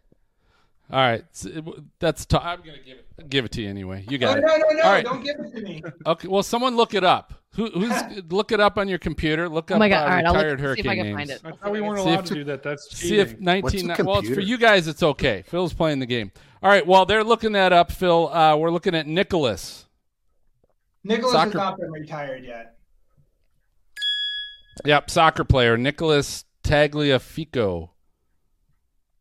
All right, so it- that's. T- I'm gonna give it. Give it to you anyway. You got no, it. no, no, no! All right. Don't give it to me. Okay. Well, someone look it up. Who, who's look it up on your computer? Look up Oh my God, uh, all right, I'll look- retired see if I hurricane can find it. I thought we weren't See if- allowed to do that. That's See if cheating. 19 What's a well it's for you guys it's okay. Phil's playing the game. All right, while they're looking that up, Phil, uh, we're looking at Nicholas. Nicholas Soccer- has not been retired yet. Yep, soccer player Nicholas Tagliafico.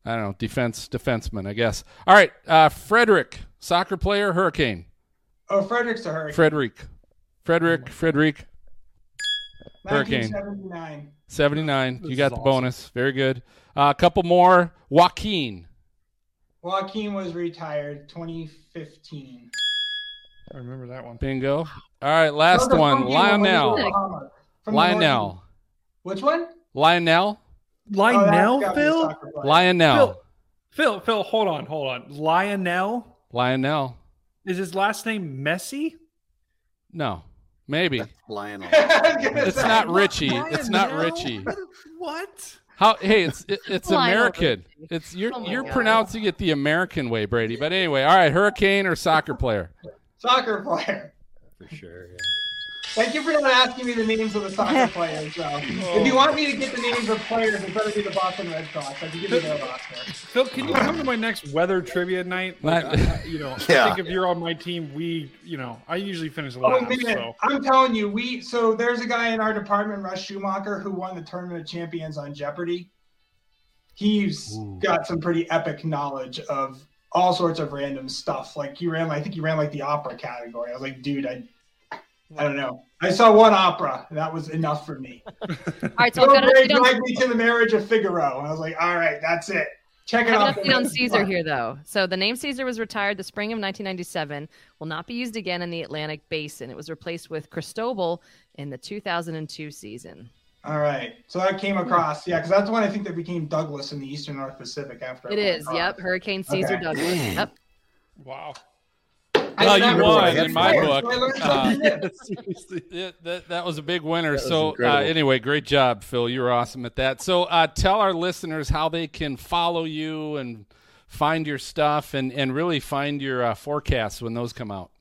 I don't know, defense defenseman, I guess. All right, uh, Frederick, soccer player, Hurricane. Oh, Frederick's a hurricane. Frederick, Frederick, Frederick, Hurricane. 1979. 79. This you got the awesome. bonus. Very good. Uh, a couple more. Joaquin. Joaquin was retired 2015. I remember that one. Bingo. All right, last That one. funky one when we were in Lionel. Bahamas. From the Lionel. Which one? Lionel. Oh, Lionel, that's gotta be a Phil? Lionel. Phil, Phil, Phil, hold on, hold on. Lionel Lionel. is his last name Messi? No. Maybe. Lionel. I was gonna It's say. not Richie. It's not Richie. What? How? Hey, it's it, it's Lionel American. It's you're Oh you're God. pronouncing it the American way, Brady. But anyway, all right. Hurricane or soccer player? Soccer player. For sure. Yeah. Thank you for not asking me the names of the soccer players. So, oh. if you want me to get the names of players, it better be the Boston Red Sox. I can give you their roster. Phil, can you come to my next weather trivia night? Like, I- I- you know, Yeah. I think if you're on my team, we, you know, I usually finish Oh last. man, so I'm telling you, we so there's a guy in our department, Russ Schumacher, who won the tournament of champions on Jeopardy. He's got some pretty epic knowledge of all sorts of random stuff. Like he ran, I think he ran like the opera category. I was like, dude, I, I don't know. I saw one opera, that was enough for me. All right, so I've Bill got an update me to the marriage of Figaro. I was like, all right, that's it. Check I it have an out. update on Caesar here, though. So the name Caesar was retired the spring of 1997. Will not be used again in the Atlantic Basin. It was replaced with Cristobal in the 2002 season. All right, so that came hmm. across, yeah, because that's when I think that became Douglas in the Eastern North Pacific after It is. across. Yep. Hurricane Caesar Okay. Douglas. Yep. wow. I Well, you won in my book. Uh, something new. Yeah, that, that was a big winner. so uh, anyway, great job, Phil. You were awesome at that. So uh, tell our listeners how they can follow you and find your stuff and, and really find your uh, forecasts when those come out.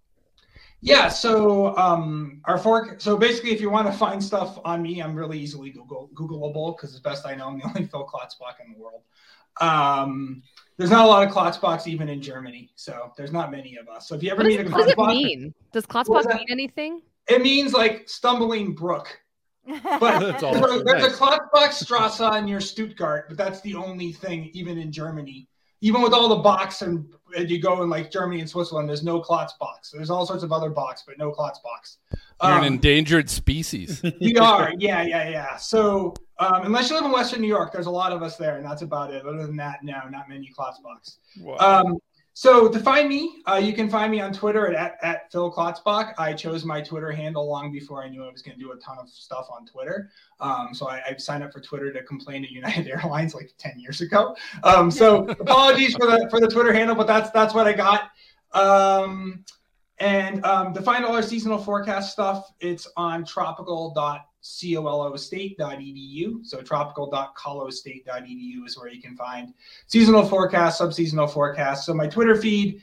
Yeah, so um, our fork. So basically, if you want to find stuff on me, I'm really easily Google Googleable because, as best I know, I'm the only Phil Klotzbach in the world. Um, there's not a lot of Klotzbachs even in Germany, so there's not many of us. So if you ever What, is, meet a what does it mean? Does What Klotzbach mean anything? it means like stumbling brook. But That's there's, a, there's Nice. a Klotzbachstrasse near Stuttgart, but that's the only thing, even in Germany. Even with all the box and, and you go in like Germany and Switzerland, there's no Klotzbachs. There's all sorts of other box, but no Klotzbachs. You're Um, an endangered species. we are, yeah, yeah, yeah. So um, unless you live in Western New York, there's a lot of us there, and that's about it. Other than that, no, not many Klotzbachs. Wow. Um, so to find me, uh, you can find me on Twitter at, at, at Phil Klotzbach. I chose my Twitter handle long before I knew I was going to do a ton of stuff on Twitter. Um, so I, I signed up for Twitter to complain to United Airlines like 10 years ago. Um, so apologies for the for the Twitter handle, but that's that's what I got. Um, and um, to find all our seasonal forecast stuff, it's on tropical.colostate.edu. So tropical.colostate.edu is where you can find seasonal forecast, subseasonal forecast. So my Twitter feed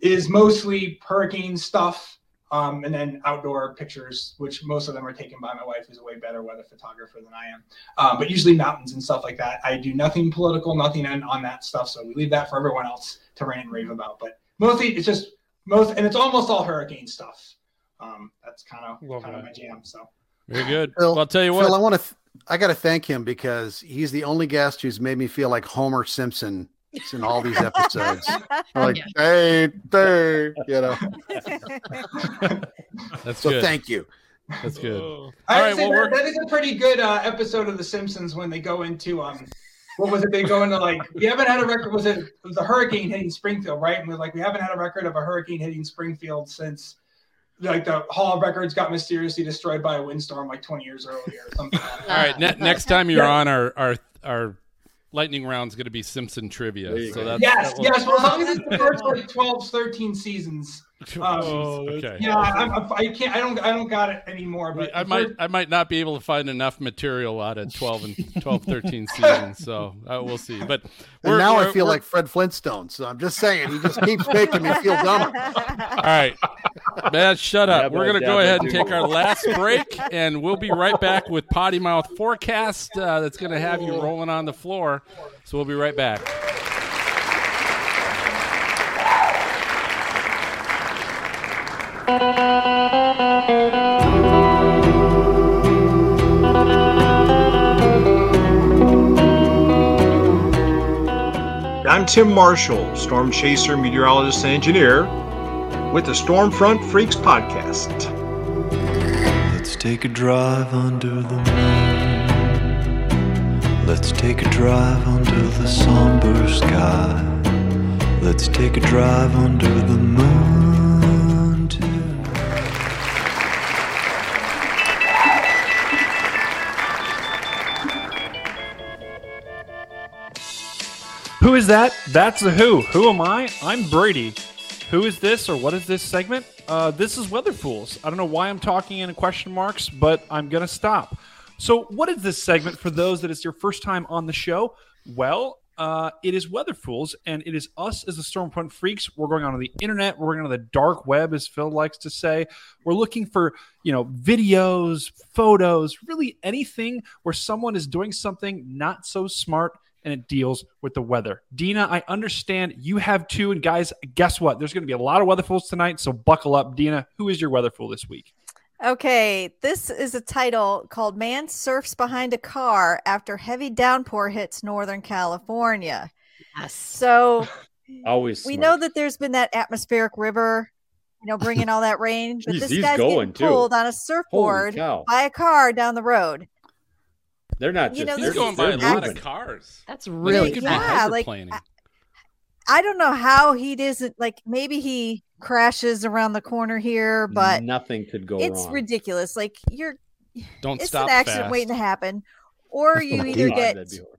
is mostly hurricane stuff, um, and then outdoor pictures, which most of them are taken by my wife, who's a way better weather photographer than I am. Um, but usually mountains and stuff like that. I do nothing political, nothing on, on that stuff. So we leave that for everyone else to rant and rave about. But mostly it's just most, and it's almost all hurricane stuff. Um, that's kind of kind of my jam. So Very good. Phil, well, I'll tell you what. Phil, I want to. Th- I got to thank him because he's the only guest who's made me feel like Homer Simpson in all these episodes. like, hey, hey, you know. That's So good. thank you. That's good. Oh. I right, well, that, we're- that is a pretty good uh, episode of The Simpsons when they go into um, what was it? They go into like we haven't had a record. Was it, it was a hurricane hitting Springfield, right? And we're like we haven't had a record of a hurricane hitting Springfield since like the Hall of Records got mysteriously destroyed by a windstorm like 20 years earlier or something. Like All right. Ne- next time you're Yeah. on our our our lightning round's going to be Simpson trivia. So that's Yes, that will- yes. Well, as long as it's the first like 12, 13 seasons. Um, Oh, okay. Yeah, I'm, I'm, I can't. I don't. I don't got it anymore. But I might I might not be able to find enough material out of 12 and 12 13 seasons so uh, we'll see but And now I we're- feel like Fred Flintstone. So I'm just saying, he just keeps making me feel dumber. all right man shut up Dabba we're gonna go ahead and take our last break and we'll be right back with potty mouth forecast uh, that's gonna have you rolling on the floor so we'll be right back I'm Tim Marshall, storm chaser, meteorologist, and engineer with the Stormfront Freaks podcast. Let's take a drive under the moon. Let's take a drive under the somber sky. Let's take a drive under the moon Who is that? That's the Who. Who am I? I'm Brady. Who is this or what is this segment? Uh, this is Weather Fools. I don't know why I'm talking in question marks, but I'm going to stop. So, what is this segment for those that is your first time on the show? Well, uh, it is Weather Fools, and it is us as the Stormfront Freaks. We're going on the internet. We're going on the dark web, as Phil likes to say. We're looking for, you know, videos, photos, really anything where someone is doing something not so smart and it deals with the weather. Dina, I understand you have two. And guys, guess what? There's going to be a lot of weather fools tonight. So buckle up. Dina, who is your weather fool this week? Okay, this is a title called Man Surfs Behind a Car After Heavy Downpour Hits Northern California. Yes. So Always. we smart. know that there's been that atmospheric river, you know, bringing all that rain, but Jeez, this he's guy's going, getting too. pulled on a surfboard by a car down the road. They're not You just. know, they're, going is by a lot of cars. That's really he could be Yeah, like, hydroplaning. I don't know how he doesn't like maybe he crashes around the corner here, but nothing could go wrong. it's wrong. ridiculous. Like you're don't it's stop an accident fast. waiting to happen. Or you Oh, either God, get that'd be horrible.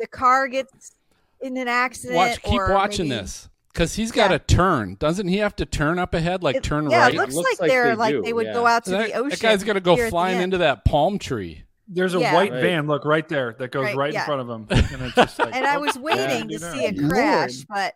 the car gets in an accident. watch keep or watching maybe- this because he's got to turn doesn't he have to turn up ahead like It- turn yeah, right it looks, looks like like they're they like they would yeah. go out to that, the ocean. that guy's gonna go here at the flying into that palm tree There's a Yeah. white Right. van, look right there, that goes Right, right, yeah. in front of him. And, it's just like, and I oh, was waiting to see that. a crash, but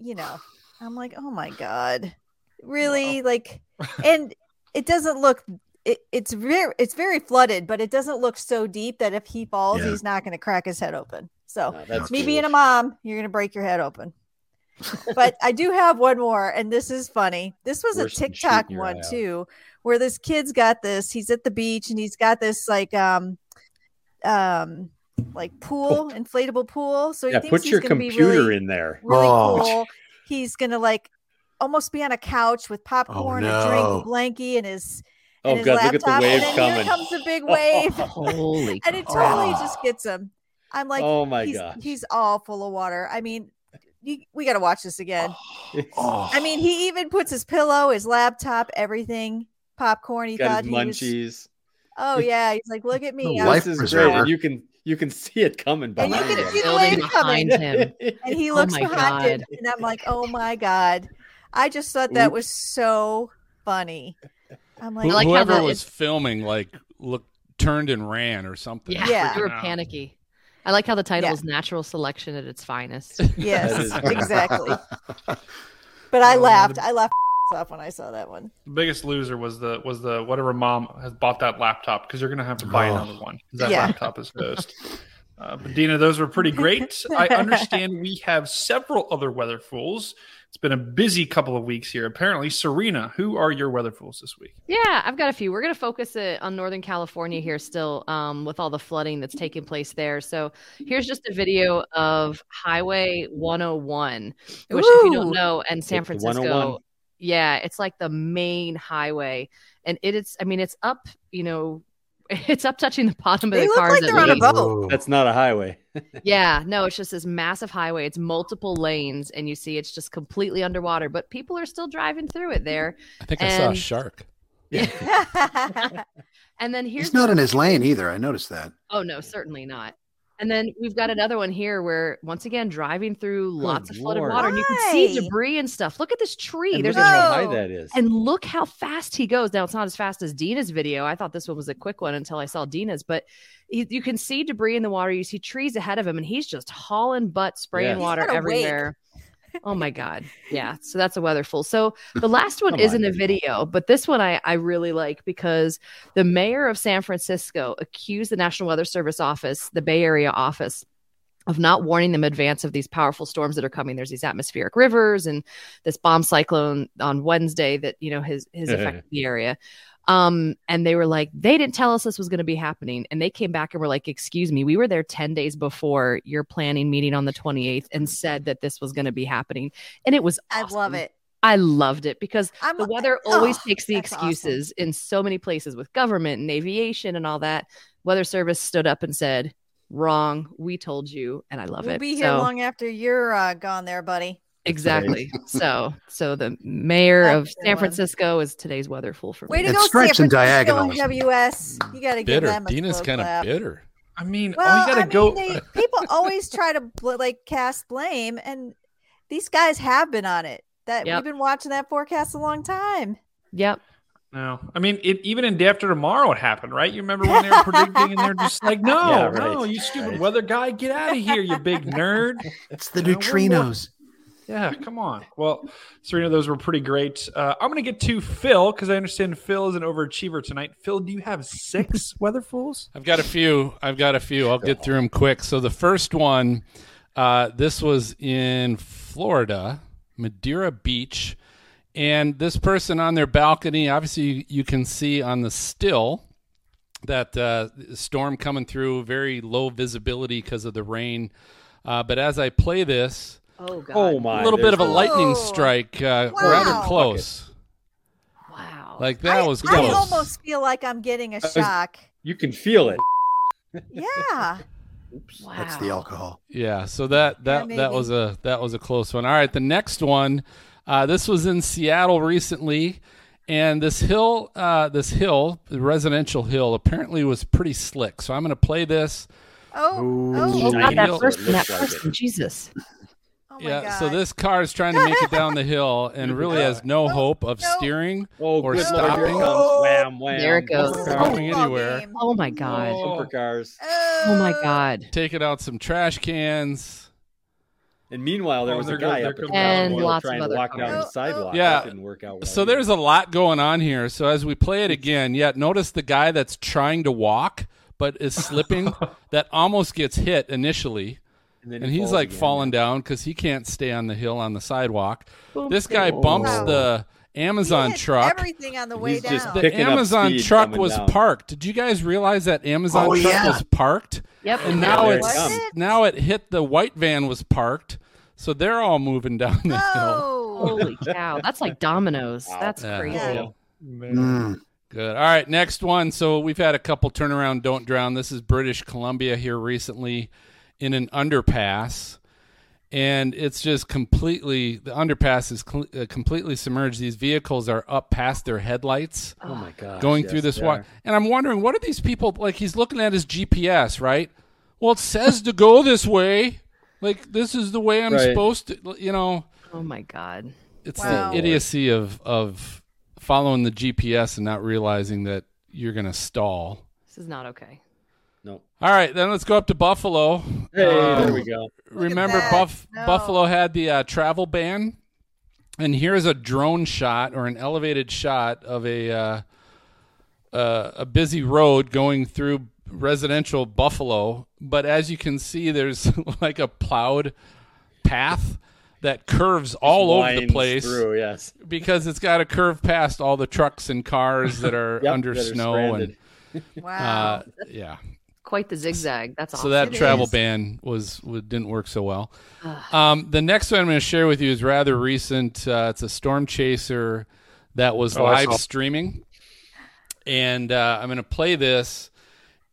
you know, I'm like, oh my god, really? Like, and it doesn't look. It, it's very it's very flooded, but it doesn't look so deep that if he falls, Yeah. he's not going to crack his head open. So Nah, that's me cool. being a mom, you're going to break your head open. but I do have one more, and this is funny. This was Worse a than TikTok one out. too, where this kid's got this. He's at the beach and he's got this like um um like pool, inflatable pool. So he Yeah, put he's your gonna be computer really, in there. really Oh. cool. He's gonna like almost be on a couch with popcorn, a no. drink, a blankie, and his Oh and his god, look at the laptop, wave and coming. Here comes a big wave, Holy and it totally Oh. just gets him. I'm like, Oh my he's, gosh. he's all full of water. I mean, you, we got to watch this again. Oh. I mean, he even puts his pillow, his laptop, everything, popcorn. He Got thought his he was. munchies. Oh yeah, he's like, look at me. The life This is great. preserver. And you can you can see it coming And you behind can him. see the building wave coming. behind him. and he Oh looks my behind him, and I'm like, oh my god. I just thought that was so funny. I'm like, Who- like how whoever the- was filming like look turned and ran or something Yeah, Yeah. you were No. panicky. I like how the title Yeah. is "Natural Selection at its Finest." yes, That is great. exactly. But I Oh, laughed. the- I laughed off when I saw that one. The biggest loser was the was the whatever mom has bought that laptop because you're gonna have to buy Oh. another one. 'cause That Yeah. laptop is toast. Uh, but Dina, those were pretty great. I understand we have several other weather fools. It's been a busy couple of weeks here. Apparently, Serena, who are your weather fools this week? Yeah, I've got a few. We're going to focus it on Northern California here still um, with all the flooding that's taking place there. So here's just a video of Highway 101, which, if you don't know, and San It's Francisco, yeah, it's like the main highway. And it is, I mean, it's up, you know, it's up touching the bottom of They the look cars. like they're on a boat. That's not a highway. Yeah, no, it's just this massive highway. It's multiple lanes, and you see it's just completely underwater, but people are still driving through it there. i think i saw a shark. Yeah. And then here's He's not in his lane either. I noticed that. Oh no, certainly not. And then we've got another one here where once again driving through lots of flooded Lord. water and you can see Why? debris and stuff. Look at this tree. And There's look a at how high that is. and look how fast he goes. Now it's not as fast as Dina's video. I thought this one was a quick one until I saw Dina's, but you, you can see debris in the water. You see trees ahead of him, and he's just hauling butt, spraying Yes. He's water got a wake. everywhere. Oh my god, yeah. So that's a weather fool. So the last one isn't on, a video, but this one I I really like because the mayor of San Francisco accused the National Weather Service office, the Bay Area office, of not warning them in advance of these powerful storms that are coming. There's these atmospheric rivers and this bomb cyclone on Wednesday that you know has has affected the area. Um, and they were like, they didn't tell us this was going to be happening, and they came back and were like, "Excuse me, we were there ten days before your planning meeting on the 28th and said that this was going to be happening, and it was. I love it. I loved it because I'm- the weather always oh, takes the that's awesome. excuses in so many places with government and aviation and all that. Weather Service stood up and said, "Wrong, we told you," and I love it. We'll it. be here So- long after you're uh, gone there, buddy. Exactly. so, so the mayor That's of San one. Francisco is today's weather fool for Way me. to It's go, San stretching Francisco and diagonals. WS. You got to give Bitter. them a Dina's kind of bitter. I mean, oh, Well, all you got I to go. mean, they, people always try to bl- like cast blame, and these guys have been on it. That Yep. we've been watching that forecast a long time. Yep. No, I mean, it, even in day after tomorrow, it happened, right? You remember when they were predicting, and they're just like, "No, Yeah, right, no, you stupid right. weather guy, get out of here, you big nerd." It's the You know, neutrinos. Yeah, come on. Well, Serena, those were pretty great. Uh, I'm going to get to Phil because I understand Phil is an overachiever tonight. Phil, do you have six weather fools? I've got a few. I've got a few. I'll get through them quick. So the first one, uh, this was in Florida, Madeira Beach, and this person on their balcony. Obviously, you can see on the still that uh, storm coming through, very low visibility because of the rain. Uh, but as I play this, Oh god. Oh my! a little bit of a lightning Oh. strike, uh, Wow. rather close. Wow. Like that I, was I almost feel like I'm getting a was- shock. You can feel it. Yeah. wow. That's the alcohol. Yeah, so that that Yeah, that was a that was a close one. All right, the next one, uh, this was in Seattle recently, and this hill, uh, this hill, the residential hill, apparently was pretty slick. So I'm going to play this. Oh, Ooh. oh, Oh, God, that person, that Looks like it. person, Jesus. Oh my yeah, God. so this car is trying to make it down the hill and really has no oh, hope of no. steering Oh, or good stopping. it comes. Oh. Wham, wham. There it goes. Bumper Or cars. going anywhere. game. Oh my god. Oh. Bumper cars. Oh my god. Taking out some trash cans. And meanwhile, there Oh, was there a guy there up at the And top of the lots trying of to other walk down the sidewalk. Yeah. That didn't work out well. So there's a lot going on here. So as we play it again, yet notice the guy that's trying to walk but is slipping that almost gets hit initially. And, then and he he's like again. falling down because he can't stay on the hill on the sidewalk. Boom, This guy boom. bumps Wow. the Amazon hit truck. Everything on the way He's just down. The picking up Amazon speed truck was down. parked. Did you guys realize that Amazon Oh, truck yeah. was parked? Yep. And now there it it's comes. now it hit the white van was parked, so they're all moving down the hill. oh, Holy cow. That's like dominoes. Wow. That's Yeah. crazy. Yeah. Mm. Good. All right, next one. So we've had a couple turnaround, don't drown. This is British Columbia here recently in an underpass, and it's just completely the underpass is cl- uh, completely submerged. These vehicles are up past their headlights, Oh my god! going through this water. And I'm wondering, what are these people like? He's looking at his GPS, right? Well, it says to go this way. Like this is the way I'm Right. supposed to. You know, Oh my god. it's Wow. the idiocy of of following the GPS and not realizing that you're going to stall. This is not okay. No. All right, then let's go up to Buffalo. Hey, Uh, there we go. Remember. Buff- No. Buffalo had the uh, travel ban, and here's a drone shot or an elevated shot of a uh, uh, a busy road going through residential Buffalo. But as you can see, there's like a plowed path that curves all over the place Through, yes. because it's got to curve past all the trucks and cars that are Yep, under that are snow and wow. uh, yeah. Quite the zigzag. That's awesome. So that It travel is. ban was, was didn't work so well. Um, the next one I'm going to share with you is rather recent. Uh, it's a storm chaser that was Oh, live streaming, and uh, I'm going to play this.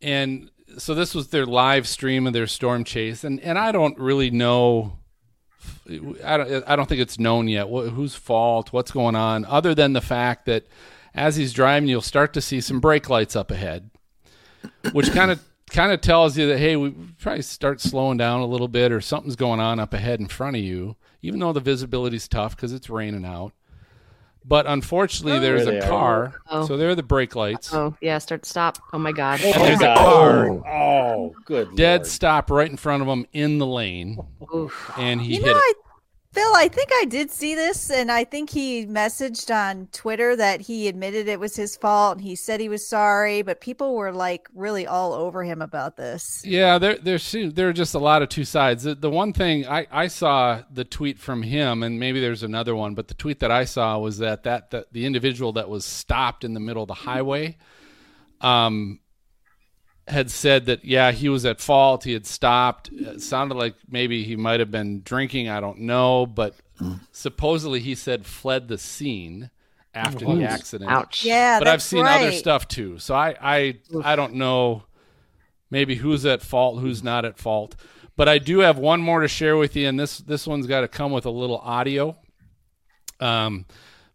And so this was their live stream of their storm chase, and and I don't really know. I don't. I don't think it's known yet. What, whose fault? What's going on? Other than the fact that as he's driving, you'll start to see some brake lights up ahead, which kind of kind of tells you that hey, we probably start slowing down a little bit, or something's going on up ahead in front of you. Even though the visibility's tough because it's raining out, but unfortunately, Oh. there's a are. car. Oh. So there are the brake lights. Oh yeah, start stop. Oh my god. Oh, and there's a God. car oh, oh, good. dead Lord. stop right in front of him in the lane, Oof. and he You hit know, it. I, Phil, I think I did see this, and I think he messaged on Twitter that he admitted it was his fault. and He said he was sorry, but people were like really all over him about this. Yeah, there there's there are just a lot of two sides. The, the one thing I, I saw the tweet from him, and maybe there's another one, but the tweet that I saw was that that, that the individual that was stopped in the middle of the highway, um, had said that yeah he was at fault. He had stopped. It sounded like maybe he might have been drinking. I don't know, but supposedly he said fled the scene after the accident. Ouch. Yeah, but I've seen right. other stuff too. So I I I don't know maybe who's at fault, who's not at fault. But I do have one more to share with you, and this this one's got to come with a little audio, um,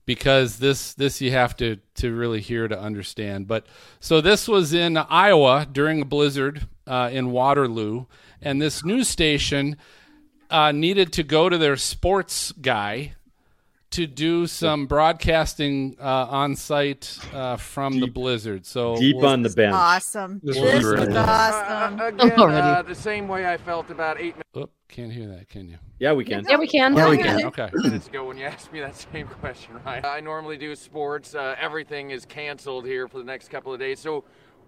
because this this you have to to really hear to understand. But so this was in Iowa during a blizzard uh, in Waterloo, and this news station uh, needed to go to their sports guy to do some broadcasting uh, on site uh, from the blizzard. So Deep we'll- on the bench. Awesome. This This, was was great. awesome. Uh, again, uh, the same way I felt about eight Oop, can't hear that, can you? Yeah, we can. Yeah, we can. Yeah, we can. Okay. minutes ago when you asked me that same question, right? I normally do sports. Uh, everything is canceled here for the next couple of days. So,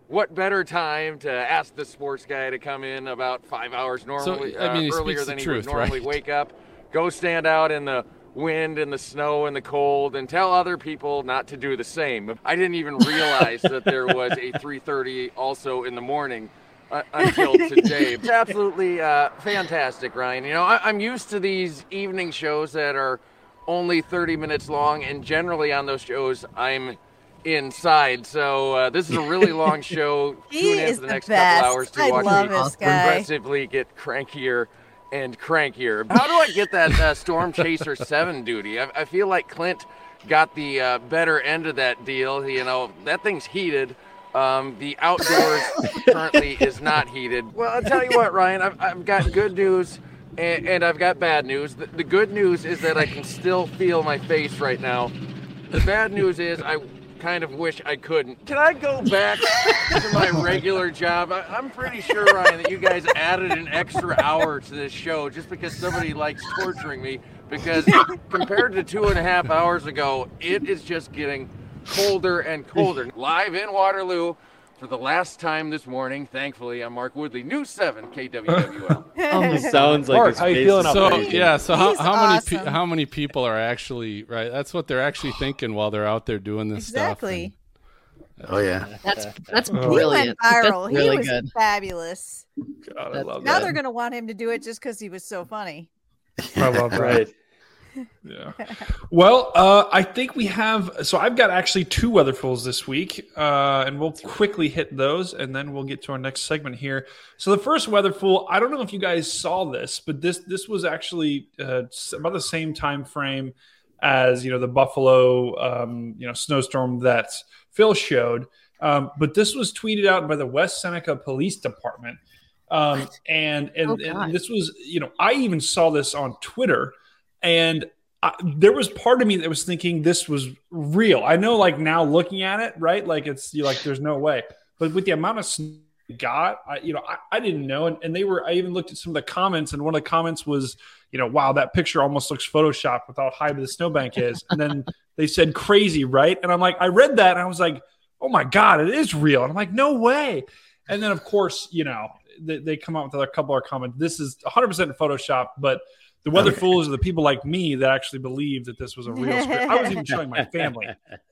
what better time to ask the sports guy to come in about five hours normally, I mean, uh, earlier speaks the than he truth, would normally right? wake up, go stand out in the wind and the snow and the cold, and tell other people not to do the same. I didn't even realize that there was a 3:30 also in the morning. Uh, until today, it's absolutely uh, fantastic, Ryan. You know, I, I'm used to these evening shows that are only 30 minutes long, and generally on those shows, I'm inside. So uh, this is a really long show. He Tune in is for the the next best. couple hours to I watch love me this guy. progressively get crankier and crankier. How do I get that uh, Storm Chaser 7 duty? I, I feel like Clint got the uh, better end of that deal. You know, that thing's heated. Um, the outdoors currently is not heated. Well, I'll tell you what, Ryan, I've, I've got good news and, and I've got bad news. The, the good news is that I can still feel my face right now. The bad news is I kind of wish I couldn't. Can I go back to my regular job? I, I'm pretty sure, Ryan, that you guys added an extra hour to this show just because somebody likes torturing me. Because compared to two and a half hours ago, it is just getting colder and colder. Live in Waterloo for the last time this morning. Thankfully, I'm Mark Woodley, News 7 KWWL. He sounds like Mark, his how you face feeling So yeah, so how, He's how many pe- how many people are actually right? That's what they're actually thinking while they're out there doing this stuff. Exactly. Oh yeah. That's that's He went brilliant. viral. That's really he was good. fabulous. God, I That's- love Now that. they're going to want him to do it just because he was so funny. I love that. Right. Yeah. Well, uh, I think we have. So I've got actually two weather fools this week, uh, and we'll quickly hit those, and then we'll get to our next segment here. So the first weather fool, I don't know if you guys saw this, but this this was actually uh, about the same time frame as you know the Buffalo um, you know snowstorm that Phil showed, um, but this was tweeted out by the West Seneca Police Department, um, and and, Oh, and this was you know I even saw this on Twitter. And I, there was part of me that was thinking this was real. I know, like now looking at it, right? Like it's like there's no way. But with the amount of snow got, I, you know, I, I didn't know. And, and they were. I even looked at some of the comments, and one of the comments was, you know, wow, that picture almost looks photoshopped with how high the snowbank is. And then they said crazy, right? And I'm like, I read that, and I was like, oh my god, it is real. And I'm like, no way. And then of course, you know, they, they come out with a couple of comments. This is 100 percent Photoshop, but the weather fools are the people like me that actually believe that this was a real script. I was even showing my family.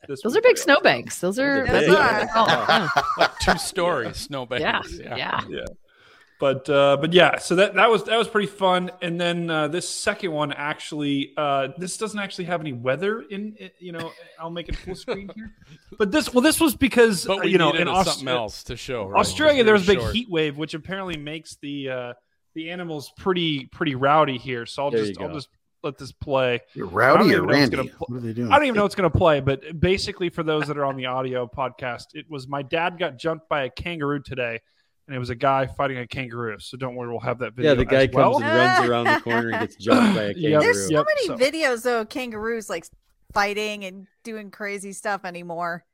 This Those are big real. snowbanks. Those are Those are what big. they're called. Yeah. like two stories snowbanks. Yeah, yeah. Yeah. But uh, but yeah, so that that was that was pretty fun. And then uh, this second one actually, uh, this doesn't actually have any weather in. it, You know, I'll make it full screen here. But this well, this was because But uh, you know in Aust- something else to show. Right? Australia, there was was a big short. heat wave, which apparently makes the uh, the animals pretty pretty rowdy here. So I'll There just I'll just let this play. You're I rowdy don't or even know Randy? gonna pl- What are they doing? I don't even know what's going to play, but basically, for those that are on the audio podcast, it was my dad got jumped by a kangaroo today, and it was a guy fighting a kangaroo. So don't worry, we'll have that video. Yeah, the guy as well. comes and runs around the corner and gets jumped by a kangaroo. There's so yep, many so- videos though of kangaroos like fighting and doing crazy stuff anymore.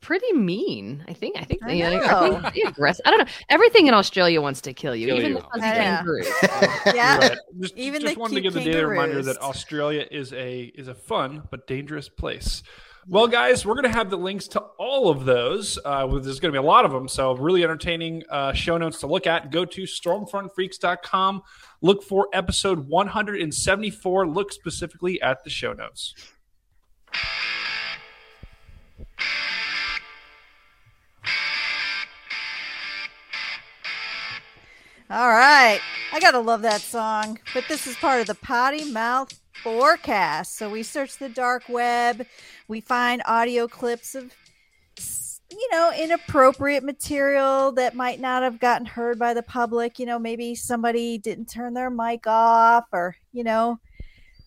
Pretty mean. I think. I think I they, know. I think they aggressive. I don't know. Everything in Australia wants to kill you, Kill even you. the fuzzy kangaroos. Yeah. Right. Just, Even just the wanted to cute give the daily reminder that Australia is a is a fun but dangerous place. Well, guys, we're going to have the links to all of those. Uh, there's going to be a lot of them, so really entertaining uh, show notes to look at. Go to stormfrontfreaks.com. Look for episode 174. Look specifically at the show notes. All right. I got to love that song. But this is part of the Potty Mouth Forecast. So we search the dark web, we find audio clips of, you know, inappropriate material that might not have gotten heard by the public. You know, maybe somebody didn't turn their mic off or, you know,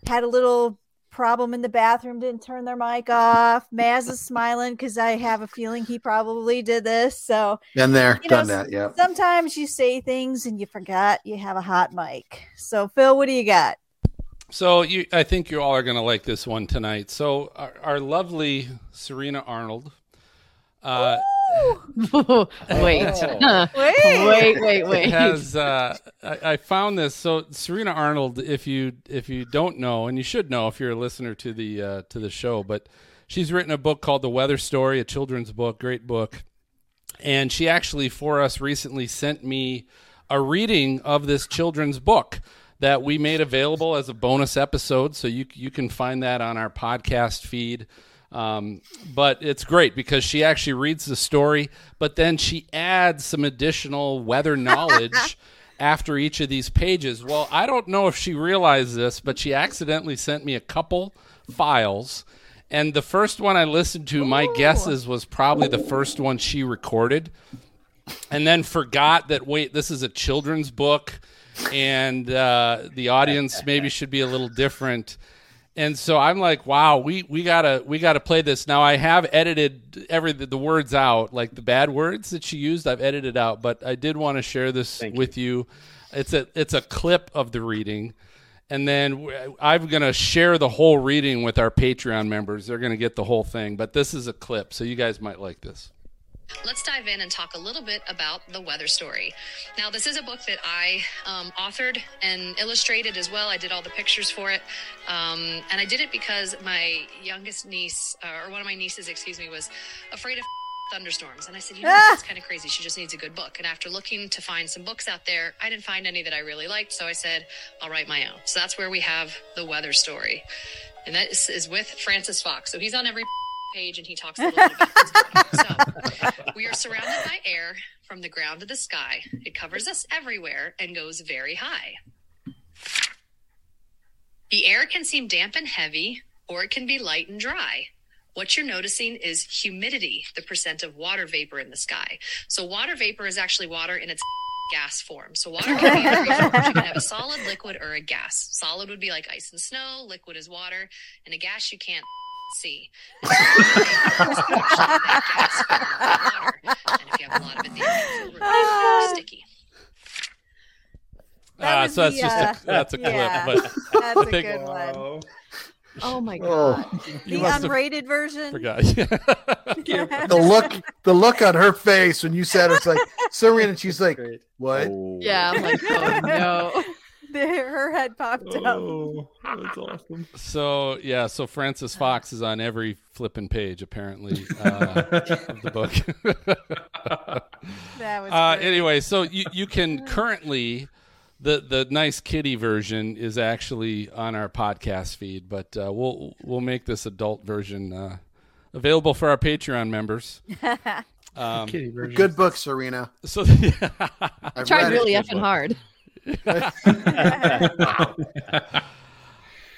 had a little problem in the bathroom, didn't turn their mic off. Maz is smiling because I have a feeling he probably did this. So, Been there, you know, done that. Yeah. Sometimes you say things and you forgot you have a hot mic. So, Phil, what do you got? So you, I think you all are going to like this one tonight. So our, our lovely Serena Arnold. Uh, wait. Wait, wait, wait. Has uh, I, I found this? So Serena Arnold, if you if you don't know, and you should know if you're a listener to the uh, to the show, but she's written a book called The Weather Story, a children's book, great book, and she actually for us recently sent me a reading of this children's book that we made available as a bonus episode. So you you can find that on our podcast feed. Um, but it's great because she actually reads the story, but then she adds some additional weather knowledge after each of these pages. Well, I don't know if she realized this, but she accidentally sent me a couple files. And the first one I listened to, my guesses was probably the first one she recorded and then forgot that wait this is a children's book and uh, the audience maybe should be a little different and so i'm like wow we, we gotta we gotta play this. Now i have edited every the words out like the bad words that she used i've edited out but i did want to share this with you. it's a it's a clip of the reading. And then I'm going to share the whole reading with our patreon members. They're going to get the whole thing but this is a clip so you guys might like this Let's dive in and talk a little bit about the weather story. Now, this is a book that I um, authored and illustrated as well. I did all the pictures for it. Um, and I did it because my youngest niece, uh, or one of my nieces, excuse me, was afraid of thunderstorms. And I said, you know, Ah! that's kind of crazy. She just needs a good book. And after looking to find some books out there, I didn't find any that I really liked. So I said, I'll write my own. So that's where we have the weather story. And that is, is with Francis Fox. So he's on every page and he talks a little about this. So we are surrounded by air from the ground to the sky. It covers us everywhere and goes very high. The air can seem damp and heavy, or it can be light and dry. What you're noticing is humidity, the percent of water vapor in the sky. So, water vapor is actually water in its gas form. So, water can be. You can have a solid, liquid, or a gas. Solid would be like ice and snow, liquid is water, and a gas you can't see. And if you have a lot of it, then it can sticky. Uh, so that's the, just uh, a, that's a yeah, clip, but that's I a think good one. Oh my god. The must have unrated version. forgot. the look the look on her face when you said it's like Serena and she's like what Yeah, I'm like, oh no. The- her head popped up. that's awesome. So yeah, so Francis Fox is on every flipping page apparently uh, of the book. That was uh, anyway. So you you can currently the the nice kitty version is actually on our podcast feed, but uh, we'll we'll make this adult version uh, available for our Patreon members. Um, Kitty version. good book Serena So I've Tried really effing hard.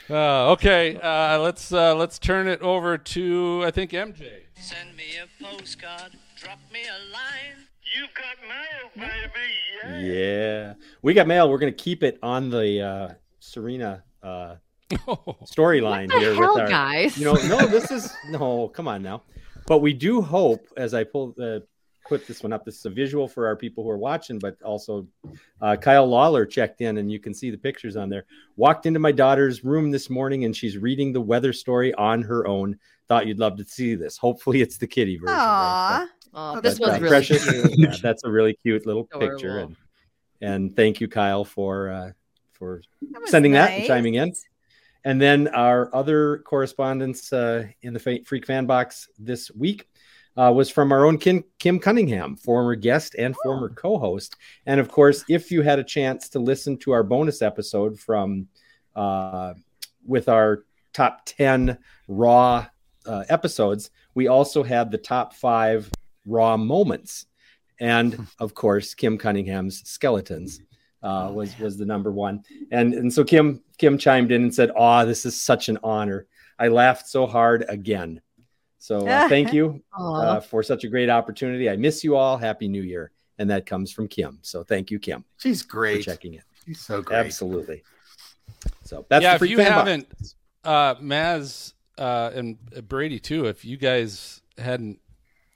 Uh, okay, uh, let's uh, let's turn it over to I think MJ. Send me a postcard, drop me a line. You've got mail, baby. Yeah, we got mail. We're gonna keep it on the uh, Serena uh, storyline here hell, with our guys? You know, no, this is no. Come on now, but we do hope as I pull the put this one up. This is a visual for our people who are watching, but also uh, Kyle Lawler checked in, and you can see the pictures on there. Walked into my daughter's room this morning, and she's reading the weather story on her own. Thought you'd love to see this. Hopefully, it's the kitty version. right? Aww. Oh, But, this was uh, really precious. cute. Yeah, that's a really cute little Adorable. picture, and and thank you, Kyle, for uh, for That was sending that and chiming in. And then our other correspondence uh, in the Freak Fan Box this week uh, was from our own Kim, Kim Cunningham, former guest and former co host. And of course, if you had a chance to listen to our bonus episode from uh, with our top 10 Raw uh, episodes, we also had the top five Raw moments. And of course, Kim Cunningham's skeletons uh, was was the number one. And and so Kim Kim chimed in and said, "Oh, this is such an honor. I laughed so hard again." So uh, thank you uh, for such a great opportunity. I miss you all. Happy New Year. And that comes from Kim. So thank you, Kim. She's for great. checking in. She's so great. Absolutely. So that's yeah, the if you Fan haven't, uh, Maz uh, and Brady too, if you guys hadn't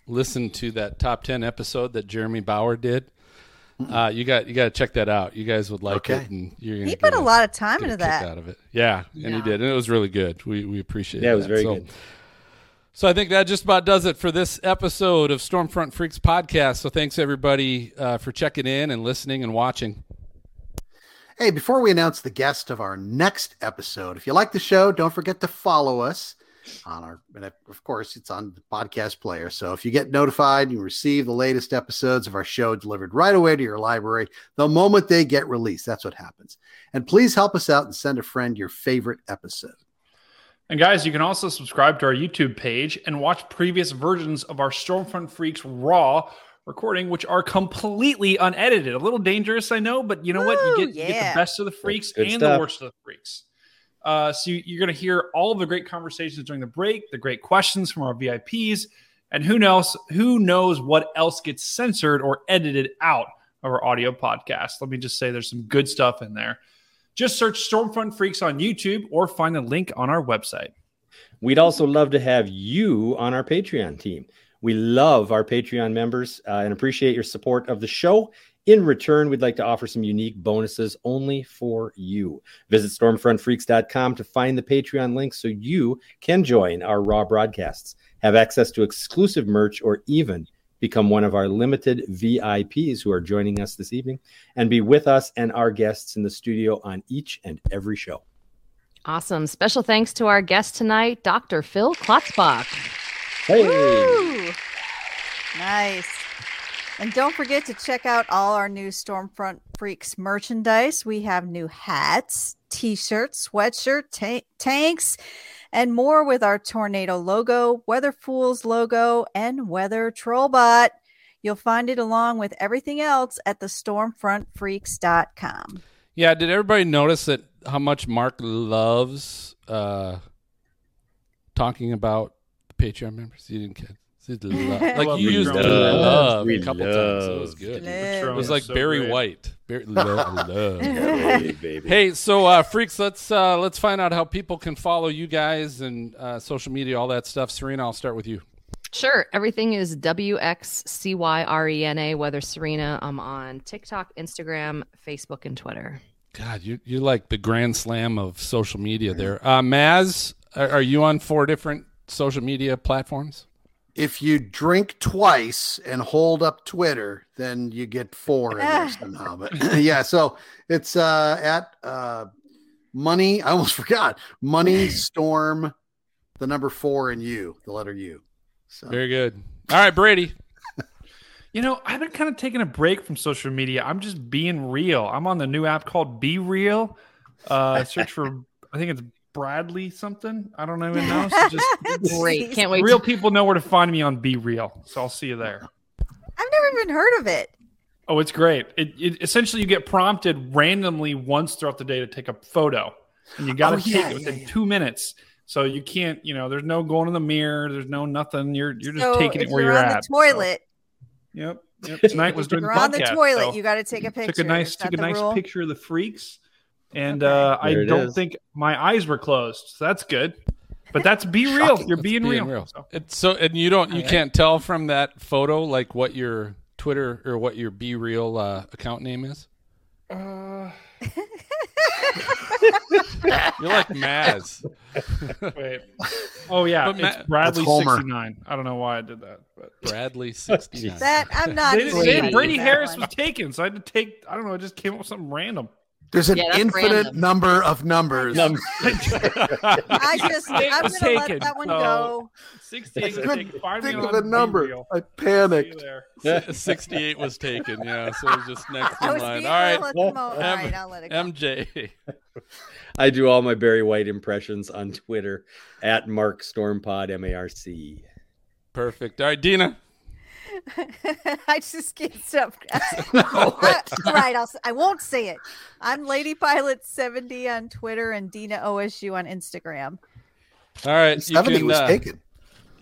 listened to that top ten episode that Jeremy Bauer did, uh, you got you got to check that out. You guys would like Okay. it, and you're gonna He put a lot of time into that. out of it. Yeah, and he did, and it was really good. We we appreciate. It. Yeah, it was that. very So- good. So I think that just about does it for this episode of Stormfront Freaks podcast. So thanks everybody uh, for checking in and listening and watching. Hey, before we announce the guest of our next episode, if you like the show, don't forget to follow us on our, and of course, it's on the podcast player. So if you get notified, you receive the latest episodes of our show delivered right away to your library the moment they get released. That's what happens. And please help us out and send a friend your favorite episode. And guys, you can also subscribe to our YouTube page and watch previous versions of our Stormfront Freaks Raw recording, which are completely unedited. A little dangerous, I know, but you know what? You Woo, get, you get the best of the freaks good and the worst of the freaks. Uh, so you, you're going to hear all of the great conversations during the break, the great questions from our VIPs, and who knows who knows what else gets censored or edited out of our audio podcast. Let me just say there's some good stuff in there. Just search Stormfront Freaks on YouTube or find the link on our website. We'd also love to have you on our Patreon team. We love our Patreon members uh, and appreciate your support of the show. In return, we'd like to offer some unique bonuses only for you. Visit stormfrontfreaks.com to find the Patreon link so you can join our Raw broadcasts, have access to exclusive merch, or even become one of our limited VIPs who are joining us this evening and be with us and our guests in the studio on each and every show. Awesome. Special thanks to our guest tonight, Dr. Phil Klotzbach. Hey! Woo! Nice. And don't forget to check out all our new Stormfront Freaks merchandise. We have new hats, t shirts, sweatshirt, ta- tanks, and more with our Tornado logo, Weather Fools logo, and Weather Trollbot. You'll find it along with everything else at the stormfrontfreaks.com. Yeah, did everybody notice that how much Mark loves uh, talking about the Patreon members? You didn't get he lo- like love you Patreon. used the Love. love We a couple times. It was good. Love. It was like so Barry great. White. Barry, love, love. Hey, baby. Hey, so uh, freaks, let's uh, let's find out how people can follow you guys and uh, social media, all that stuff. Serena, I'll start with you. Sure. Everything is W X C Y R E N A, Weather Serena. I'm on TikTok, Instagram, Facebook, and Twitter. God, you you're like the grand slam of social media there. Uh, Maz, are, are you on four different social media platforms? If you drink twice and hold up Twitter, then you get four in there somehow. But yeah, so it's uh, at uh, money. I almost forgot money storm, the number four and you, the letter U. So Very good. All right, Brady. You know, I've been kind of taking a break from social media. I'm just being real. I'm on the new app called Be Real. Uh, search for, I think it's Bradley something. I don't even know. So just Great. Can't wait. real to- people know where to find me on Be Real. So I'll see you there. I've never even heard of it. Oh, it's great. It, it essentially you get prompted randomly once throughout the day to take a photo, and you got to Oh, take yeah, it within yeah, two minutes. So you can't, you know, there's no going in the mirror. There's no nothing. You're you're just So taking it where you're, you're on at. the toilet, Yep. Yep. Tonight was doing the you're on the toilet, so you got to take a picture. took a nice took a nice rule? picture of the freaks, and Okay. uh, I don't is. think my eyes were closed. So that's good. But that's be real. You're being, being real. real. It's so, and you don't, you Alright. can't tell from that photo like what your Twitter or what your Be Real uh, account name is. Uh, You're like Maz. Wait. Oh yeah, But it's Ma- Bradley That's sixty nine. I don't know why I did that, but Bradley sixty nine. That I'm not. They didn't believing say Brady Harris one. was taken, so I had to take. I don't know. I just came up with something random. There's an Yeah, infinite random. number of numbers. I just I'm gonna let that one so- go. Sixty-eight was taken. Find me Think of a number. Real. I panicked. See. Sixty-eight was taken. Yeah, so it was just next I in line. All right, real at the mo- all M- right, I'll let it go. MJ. I do all my Barry White impressions on Twitter at Mark Stormpod M A R C. Perfect. All right, Dina. I just can't stop. I, right, I'll, s- I won't say it. I'm Lady Pilot 70 on Twitter and Dina OSU on Instagram. All right, you 70 can, was uh, taken.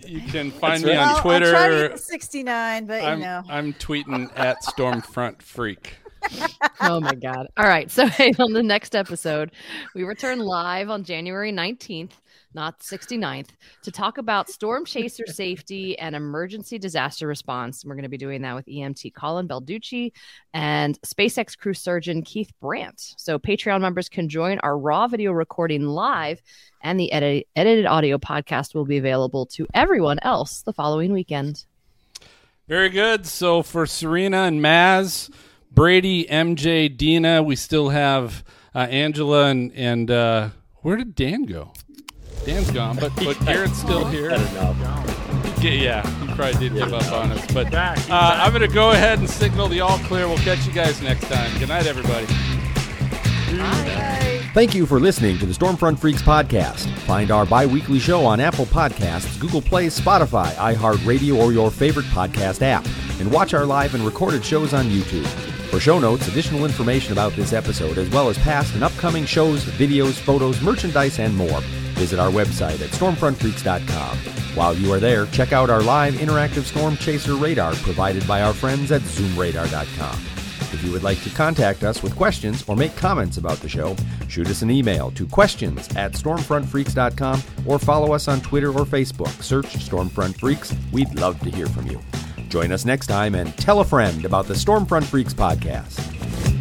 You can find Well, me on I'll try to Twitter. 69, but I'm, you know. I'm tweeting at Stormfront Freak. oh my god. All right. So hey, on the next episode, we return live on January 19th, not 69th, to talk about storm chaser safety and emergency disaster response. And we're going to be doing that with EMT Colin Belducci and SpaceX crew surgeon Keith Brandt. So Patreon members can join our raw video recording live and the edit- edited audio podcast will be available to everyone else the following weekend. Very good. So for Serena and Maz, Brady, MJ, Dina, we still have uh, Angela and and uh, where did Dan go? Dan's gone, but but Garrett's still here. Yeah, he probably did give up on us. But uh, I'm going to go ahead and signal the all clear. We'll catch you guys next time. Good night, everybody. Thank you for listening to the Stormfront Freaks podcast. Find our bi weekly show on Apple Podcasts, Google Play, Spotify, iHeartRadio, or your favorite podcast app. And watch our live and recorded shows on YouTube. For show notes, additional information about this episode, as well as past and upcoming shows, videos, photos, merchandise, and more, visit our website at stormfrontfreaks.com. While you are there, check out our live interactive storm chaser radar provided by our friends at zoomradar.com. If you would like to contact us with questions or make comments about the show, shoot us an email to questions at stormfrontfreaks.com or follow us on Twitter or Facebook. Search Stormfront Freaks. We'd love to hear from you. Join us next time and tell a friend about the Stormfront Freaks podcast.